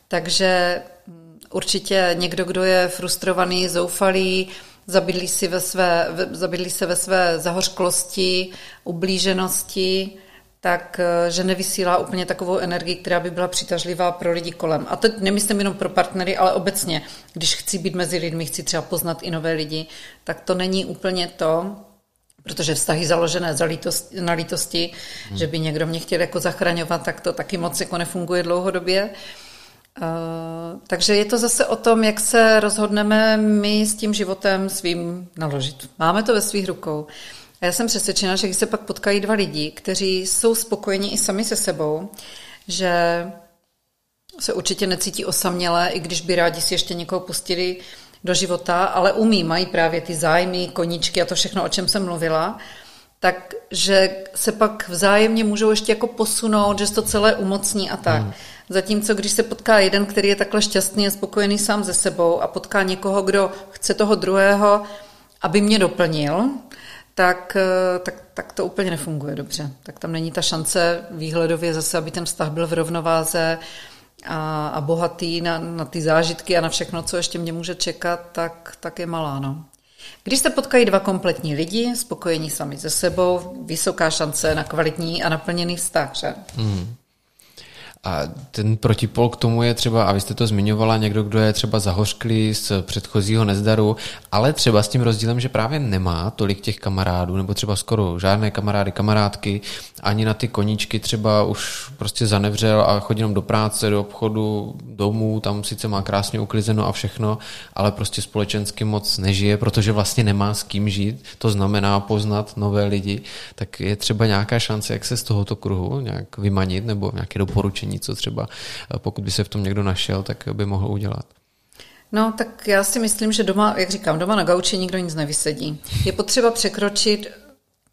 takže mm, určitě někdo, kdo je frustrovaný, zoufalý, zabydlí, si ve své, zabydlí se ve své zahořklosti, ublíženosti, tak eh, že nevysílá úplně takovou energii, která by byla přitažlivá pro lidi kolem. A teď nemyslím jenom pro partnery, ale obecně, když chci být mezi lidmi, chci třeba poznat i nové lidi, tak to není úplně to, protože vztahy založené za lítost, na lítosti, hmm. že by někdo mě chtěl jako zachraňovat, tak to taky moc jako nefunguje dlouhodobě. Uh, takže je to zase o tom, jak se rozhodneme my s tím životem svým naložit. Máme to ve svých rukou. A já jsem přesvědčena, že když se pak potkají dva lidi, kteří jsou spokojeni i sami se sebou, že se určitě necítí osamělé, i když by rádi si ještě někoho pustili do života, ale umí, mají právě ty zájmy, koníčky a to všechno, o čem jsem mluvila, takže se pak vzájemně můžou ještě jako posunout, že se to celé umocní a tak. Hmm. Zatímco když se potká jeden, který je takhle šťastný a spokojený sám ze sebou a potká někoho, kdo chce toho druhého, aby mě doplnil, tak, eh, tak, tak to úplně nefunguje dobře. Tak tam není ta šance výhledově zase, aby ten vztah byl v rovnováze a, a bohatý na, na ty zážitky a na všechno, co ještě mě může čekat, tak, tak je malá. No. Když se potkají dva kompletní lidi, spokojení sami ze sebou, vysoká šance na kvalitní a naplněný vztah, že? Mm. A ten protipol k tomu je třeba, a vy jste to zmiňovala, někdo, kdo je třeba zahořklý z předchozího nezdaru, ale třeba s tím rozdílem, že právě nemá tolik těch kamarádů, nebo třeba skoro žádné kamarády, kamarádky, ani na ty koníčky třeba už prostě zanevřel a chodí jenom do práce, do obchodu, domů, tam sice má krásně uklizeno a všechno, ale prostě společensky moc nežije, protože vlastně nemá s kým žít, to znamená poznat nové lidi, tak je třeba nějaká šance, jak se z tohoto kruhu nějak vymanit, nebo nějaké doporučení řešení, co třeba eh, pokud by se v tom někdo našel, tak by mohl udělat. No, tak já si myslím, že doma, jak říkám, doma na gauči nikdo nic nevysedí. Je potřeba překročit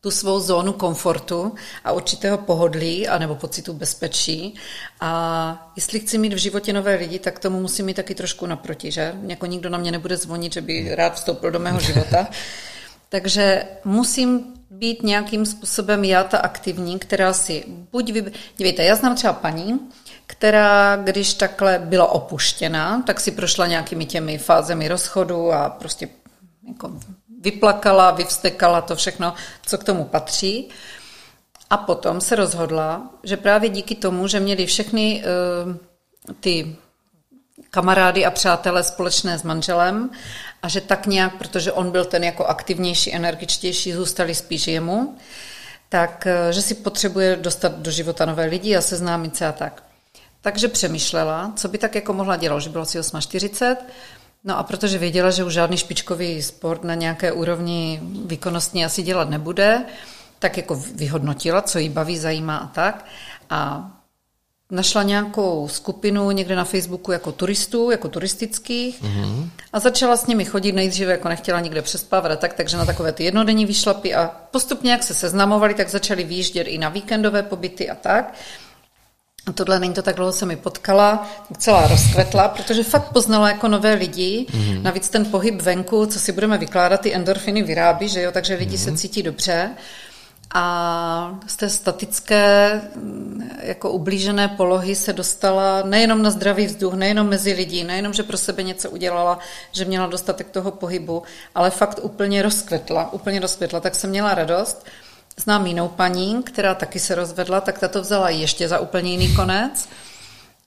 tu svou zónu komfortu a určitého pohodlí a nebo pocitu bezpečí. A jestli chci mít v životě nové lidi, tak tomu musím mít taky trošku naproti, že? Jako nikdo na mě nebude zvonit, že by rád vstoupil do mého života. Takže musím být nějakým způsobem já ta aktivní, která si buď vy... Dívejte, já znám třeba paní, která, když takhle byla opuštěna, tak si prošla nějakými těmi fázemi rozchodu a prostě jako vyplakala, vyvstekala to všechno, co k tomu patří. A potom se rozhodla, že právě díky tomu, že měli všechny uh, ty kamarády a přátelé společné s manželem a že tak nějak, protože on byl ten jako aktivnější, energičtější, zůstali spíš jemu, tak eh, že si potřebuje dostat do života nové lidi a seznámit se a tak. Takže přemýšlela, co by tak jako mohla dělat, že bylo asi 8.40, no a protože věděla, že už žádný špičkový sport na nějaké úrovni výkonnostní asi dělat nebude, tak jako vyhodnotila, co jí baví, zajímá a tak. A našla nějakou skupinu někde na Facebooku jako turistů, jako turistických mm-hmm. a začala s nimi chodit nejdříve, jako nechtěla nikde přespávat a tak, takže na takové ty jednodenní výšlapy a postupně, jak se seznamovali, tak začali výjíždět i na víkendové pobyty a tak. A tohle není to tak dlouho se mi potkala, celá rozkvetla, protože fakt poznala jako nové lidi. Mm-hmm. Navíc ten pohyb venku, co si budeme vykládat, ty endorfiny vyrábí, že jo, takže lidi mm-hmm. se mhm. cítí dobře a z té statické jako ublížené polohy se dostala nejenom na zdravý vzduch, nejenom mezi lidi, nejenom, že pro sebe něco udělala, že měla dostatek toho pohybu, ale fakt úplně rozkvetla, úplně rozkvetla, tak jsem měla radost. Znám jinou paní, která taky se rozvedla, tak ta to vzala ještě za úplně jiný konec.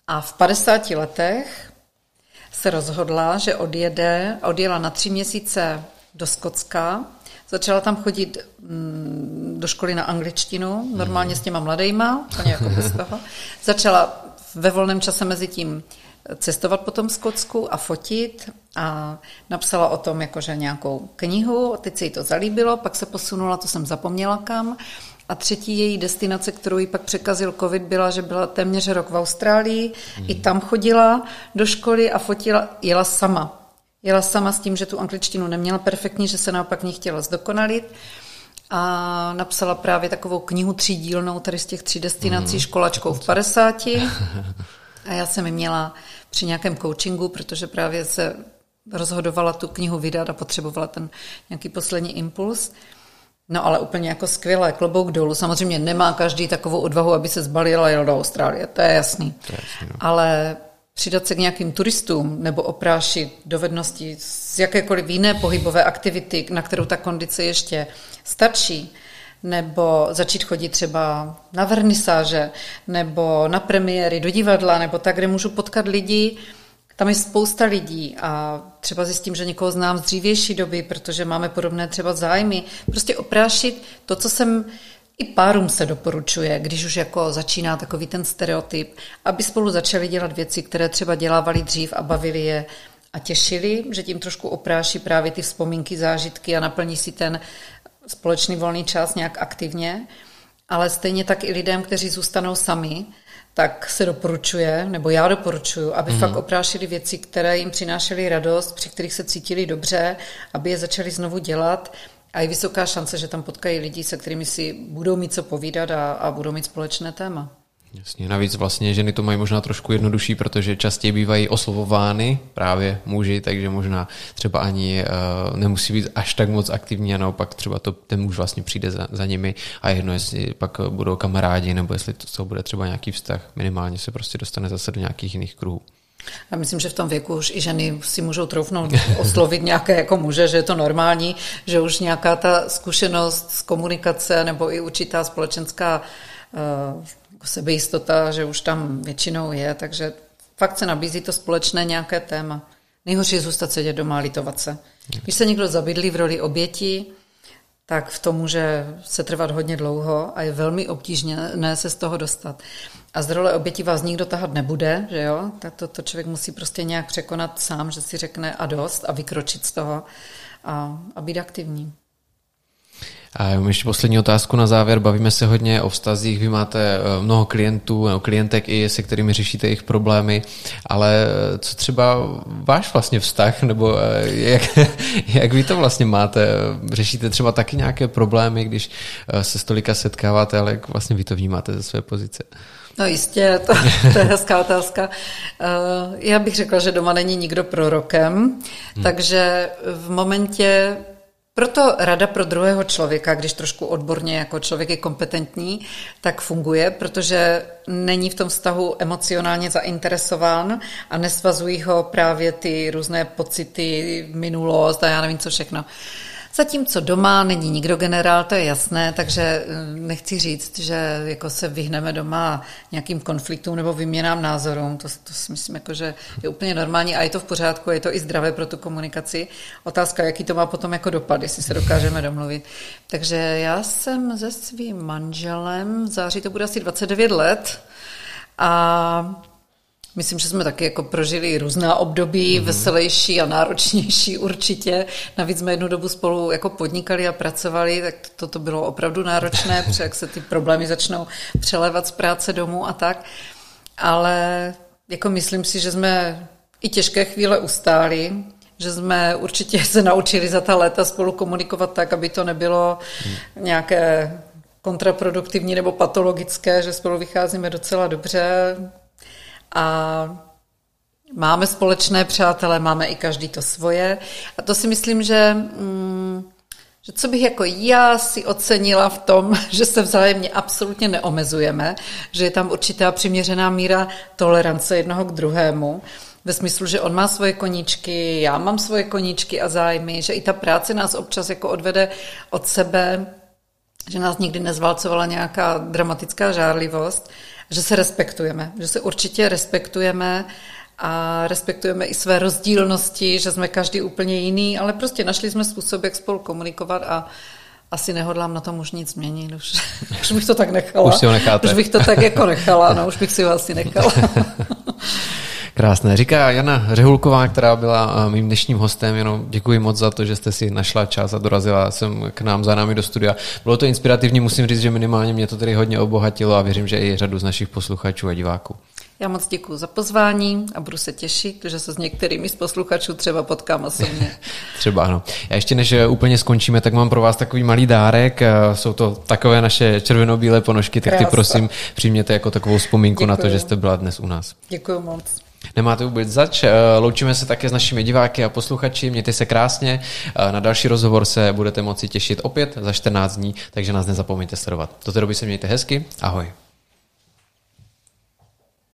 A v 50 letech se rozhodla, že odjede, odjela na tři měsíce do Skotska, Začala tam chodit mm, do školy na angličtinu, normálně s těma mladejma, úplně jako bez toho. Začala ve volném čase mezi tím cestovat po tom Skotsku a fotit a napsala o tom jakože nějakou knihu, teď se jí to zalíbilo, pak se posunula, to jsem zapomněla kam, A třetí její destinace, kterou jí pak překazil covid, byla, že byla téměř rok v Austrálii. Mm. I tam chodila do školy a fotila, jela sama. Jela sama s tím, že tu angličtinu neměla perfektní, že se naopak ní chtěla zdokonalit a napsala právě takovou knihu třídílnou tady z těch tří destinací mm. školačkou v 50. A já jsem ji měla při nějakém coachingu, protože právě se rozhodovala tu knihu vydat a potřebovala ten nějaký poslední impuls. No ale úplně jako skvělé, klobouk dolů. Samozřejmě nemá každý takovou odvahu, aby se zbalil a jel do Austrálie, to je jasný. To je jasný no. Ale přidat se k nějakým turistům nebo oprášit dovednosti z jakékoliv jiné pohybové aktivity, na kterou ta kondice ještě stačí, nebo začít chodit třeba na vernisáže, nebo na premiéry, do divadla, nebo tak, kde můžu potkat lidi, tam je spousta lidí a třeba zjistím, že někoho znám z dřívější doby, protože máme podobné třeba zájmy. Prostě oprášit to, co jsem i párům se doporučuje, když už jako začíná takový ten stereotyp, aby spolu začali dělat věci, které třeba dělávali dřív a bavili je a těšili, že tím trošku opráší právě ty vzpomínky, zážitky a naplní si ten společný volný čas nějak aktivně, ale stejně tak i lidem, kteří zůstanou sami, tak se doporučuje, nebo já doporučuji, aby mm. fakt oprášili věci, které jim přinášely radost, při kterých se cítili dobře, aby je začali znovu dělat a je vysoká šance, že tam potkají lidi, se kterými si budou mít co povídat a, a budou mít společné téma. Jasně, navíc vlastně ženy to mají možná trošku jednodušší, protože častěji bývají oslovovány právě muži, takže možná třeba ani uh, nemusí být až tak moc aktivní a naopak třeba to, ten muž vlastně přijde za, za nimi a jedno, jestli pak budou kamarádi nebo jestli to, to bude třeba nějaký vztah, minimálně se prostě dostane zase do nějakých jiných kruhů. Já myslím, že v tom věku už i ženy si můžou troufnout oslovit nějaké jako muže, že je to normální, že už nějaká ta zkušenost z komunikace nebo i určitá společenská uh, sebejistota, že už tam většinou je, takže fakt se nabízí to společné nějaké téma. Nejhorší je zůstat sedět doma a litovat se. Když se někdo zabydlí v roli oběti, tak v tom může se trvat hodně dlouho a je velmi obtížné se z toho dostat. A z role oběti vás nikdo tahat nebude, že jo? Tak to, to člověk musí prostě nějak překonat sám, že si řekne a dost a vykročit z toho a, a být aktivní. A ještě poslední otázku na závěr. Bavíme se hodně o vztazích. Vy máte eh, mnoho klientů, nebo klientek i se kterými řešíte jejich problémy, ale eh, co třeba váš vlastně vztah, nebo eh, jak, jak vy to vlastně máte? Řešíte třeba taky nějaké problémy, když se s tolika setkáváte, ale jak vlastně vy to vnímáte ze své pozice? No jistě, to, to je hezká otázka. Já bych řekla, že doma není nikdo prorokem, hmm. takže v momentě, proto rada pro druhého člověka, když trošku odborně jako člověk je kompetentní, tak funguje, protože není v tom vztahu emocionálně zainteresován a nesvazují ho právě ty různé pocity, minulost a já nevím co všechno. Uh, Zatímco doma není nikdo generál, to je jasné, takže eh, nechci říct, že jako se vyhneme doma nějakým konfliktům nebo vyměnám názorům. To, to si myslím, jako, že je úplně normální a je to v pořádku, je to i zdravé pro tu komunikaci. Otázka, jaký to má potom jako dopad, jestli se dokážeme domluvit. Takže já jsem se svým manželem, v září to bude asi 29 let, a Myslím, že jsme taky jako prožili různá období, mm-hmm. veselější a náročnější určitě. Navíc jsme jednu dobu spolu jako podnikali a pracovali, tak toto bylo opravdu náročné, protože jak se ty problémy začnou přelévat z práce domů a tak. Ale jako myslím si, že jsme i těžké chvíle ustáli, že jsme určitě se naučili za ta léta spolu komunikovat tak, aby to nebylo mm. nějaké kontraproduktivní nebo patologické, že spolu vycházíme docela dobře, a máme společné přátelé, máme i každý to svoje. A to si myslím, že, mm, že co bych jako já si ocenila v tom, že se vzájemně absolutně neomezujeme, že je tam určitá přiměřená míra tolerance jednoho k druhému, ve smyslu, že on má svoje koníčky, já mám svoje koníčky a zájmy, že i ta práce nás občas jako odvede od sebe, že nás nikdy nezvalcovala nějaká dramatická žárlivost, že se respektujeme, že se určitě respektujeme a respektujeme i své rozdílnosti, že jsme každý úplně jiný, ale prostě našli jsme způsob, jak spolu komunikovat a asi nehodlám na tom už nic změnit. Už, už bych to tak nechala. Už si ho necháte. Už bych to tak jako nechala, no už bych si ho asi nechala. Krásné. Říká Jana Řehulková, která byla mým dnešním hostem. Jenom děkuji moc za to, že jste si našla čas a dorazila jsem k nám za námi do studia. Bylo to inspirativní, musím říct, že minimálně mě to tady hodně obohatilo a věřím, že i řadu z našich posluchačů a diváků. Já moc děkuji za pozvání a budu se těšit, že se s některými z posluchačů třeba potkám osobně. třeba ano. Já ještě než úplně skončíme, tak mám pro vás takový malý dárek. Jsou to takové naše červeno-bílé ponožky, tak ty prosím přijměte jako takovou vzpomínku děkuji. na to, že jste byla dnes u nás. Děkuji moc. Nemáte vůbec zač. Loučíme se také s našimi diváky a posluchači. Mějte se krásně. Na další rozhovor se budete moci těšit opět za 14 dní, takže nás nezapomeňte sledovat. Do té doby se mějte hezky. Ahoj.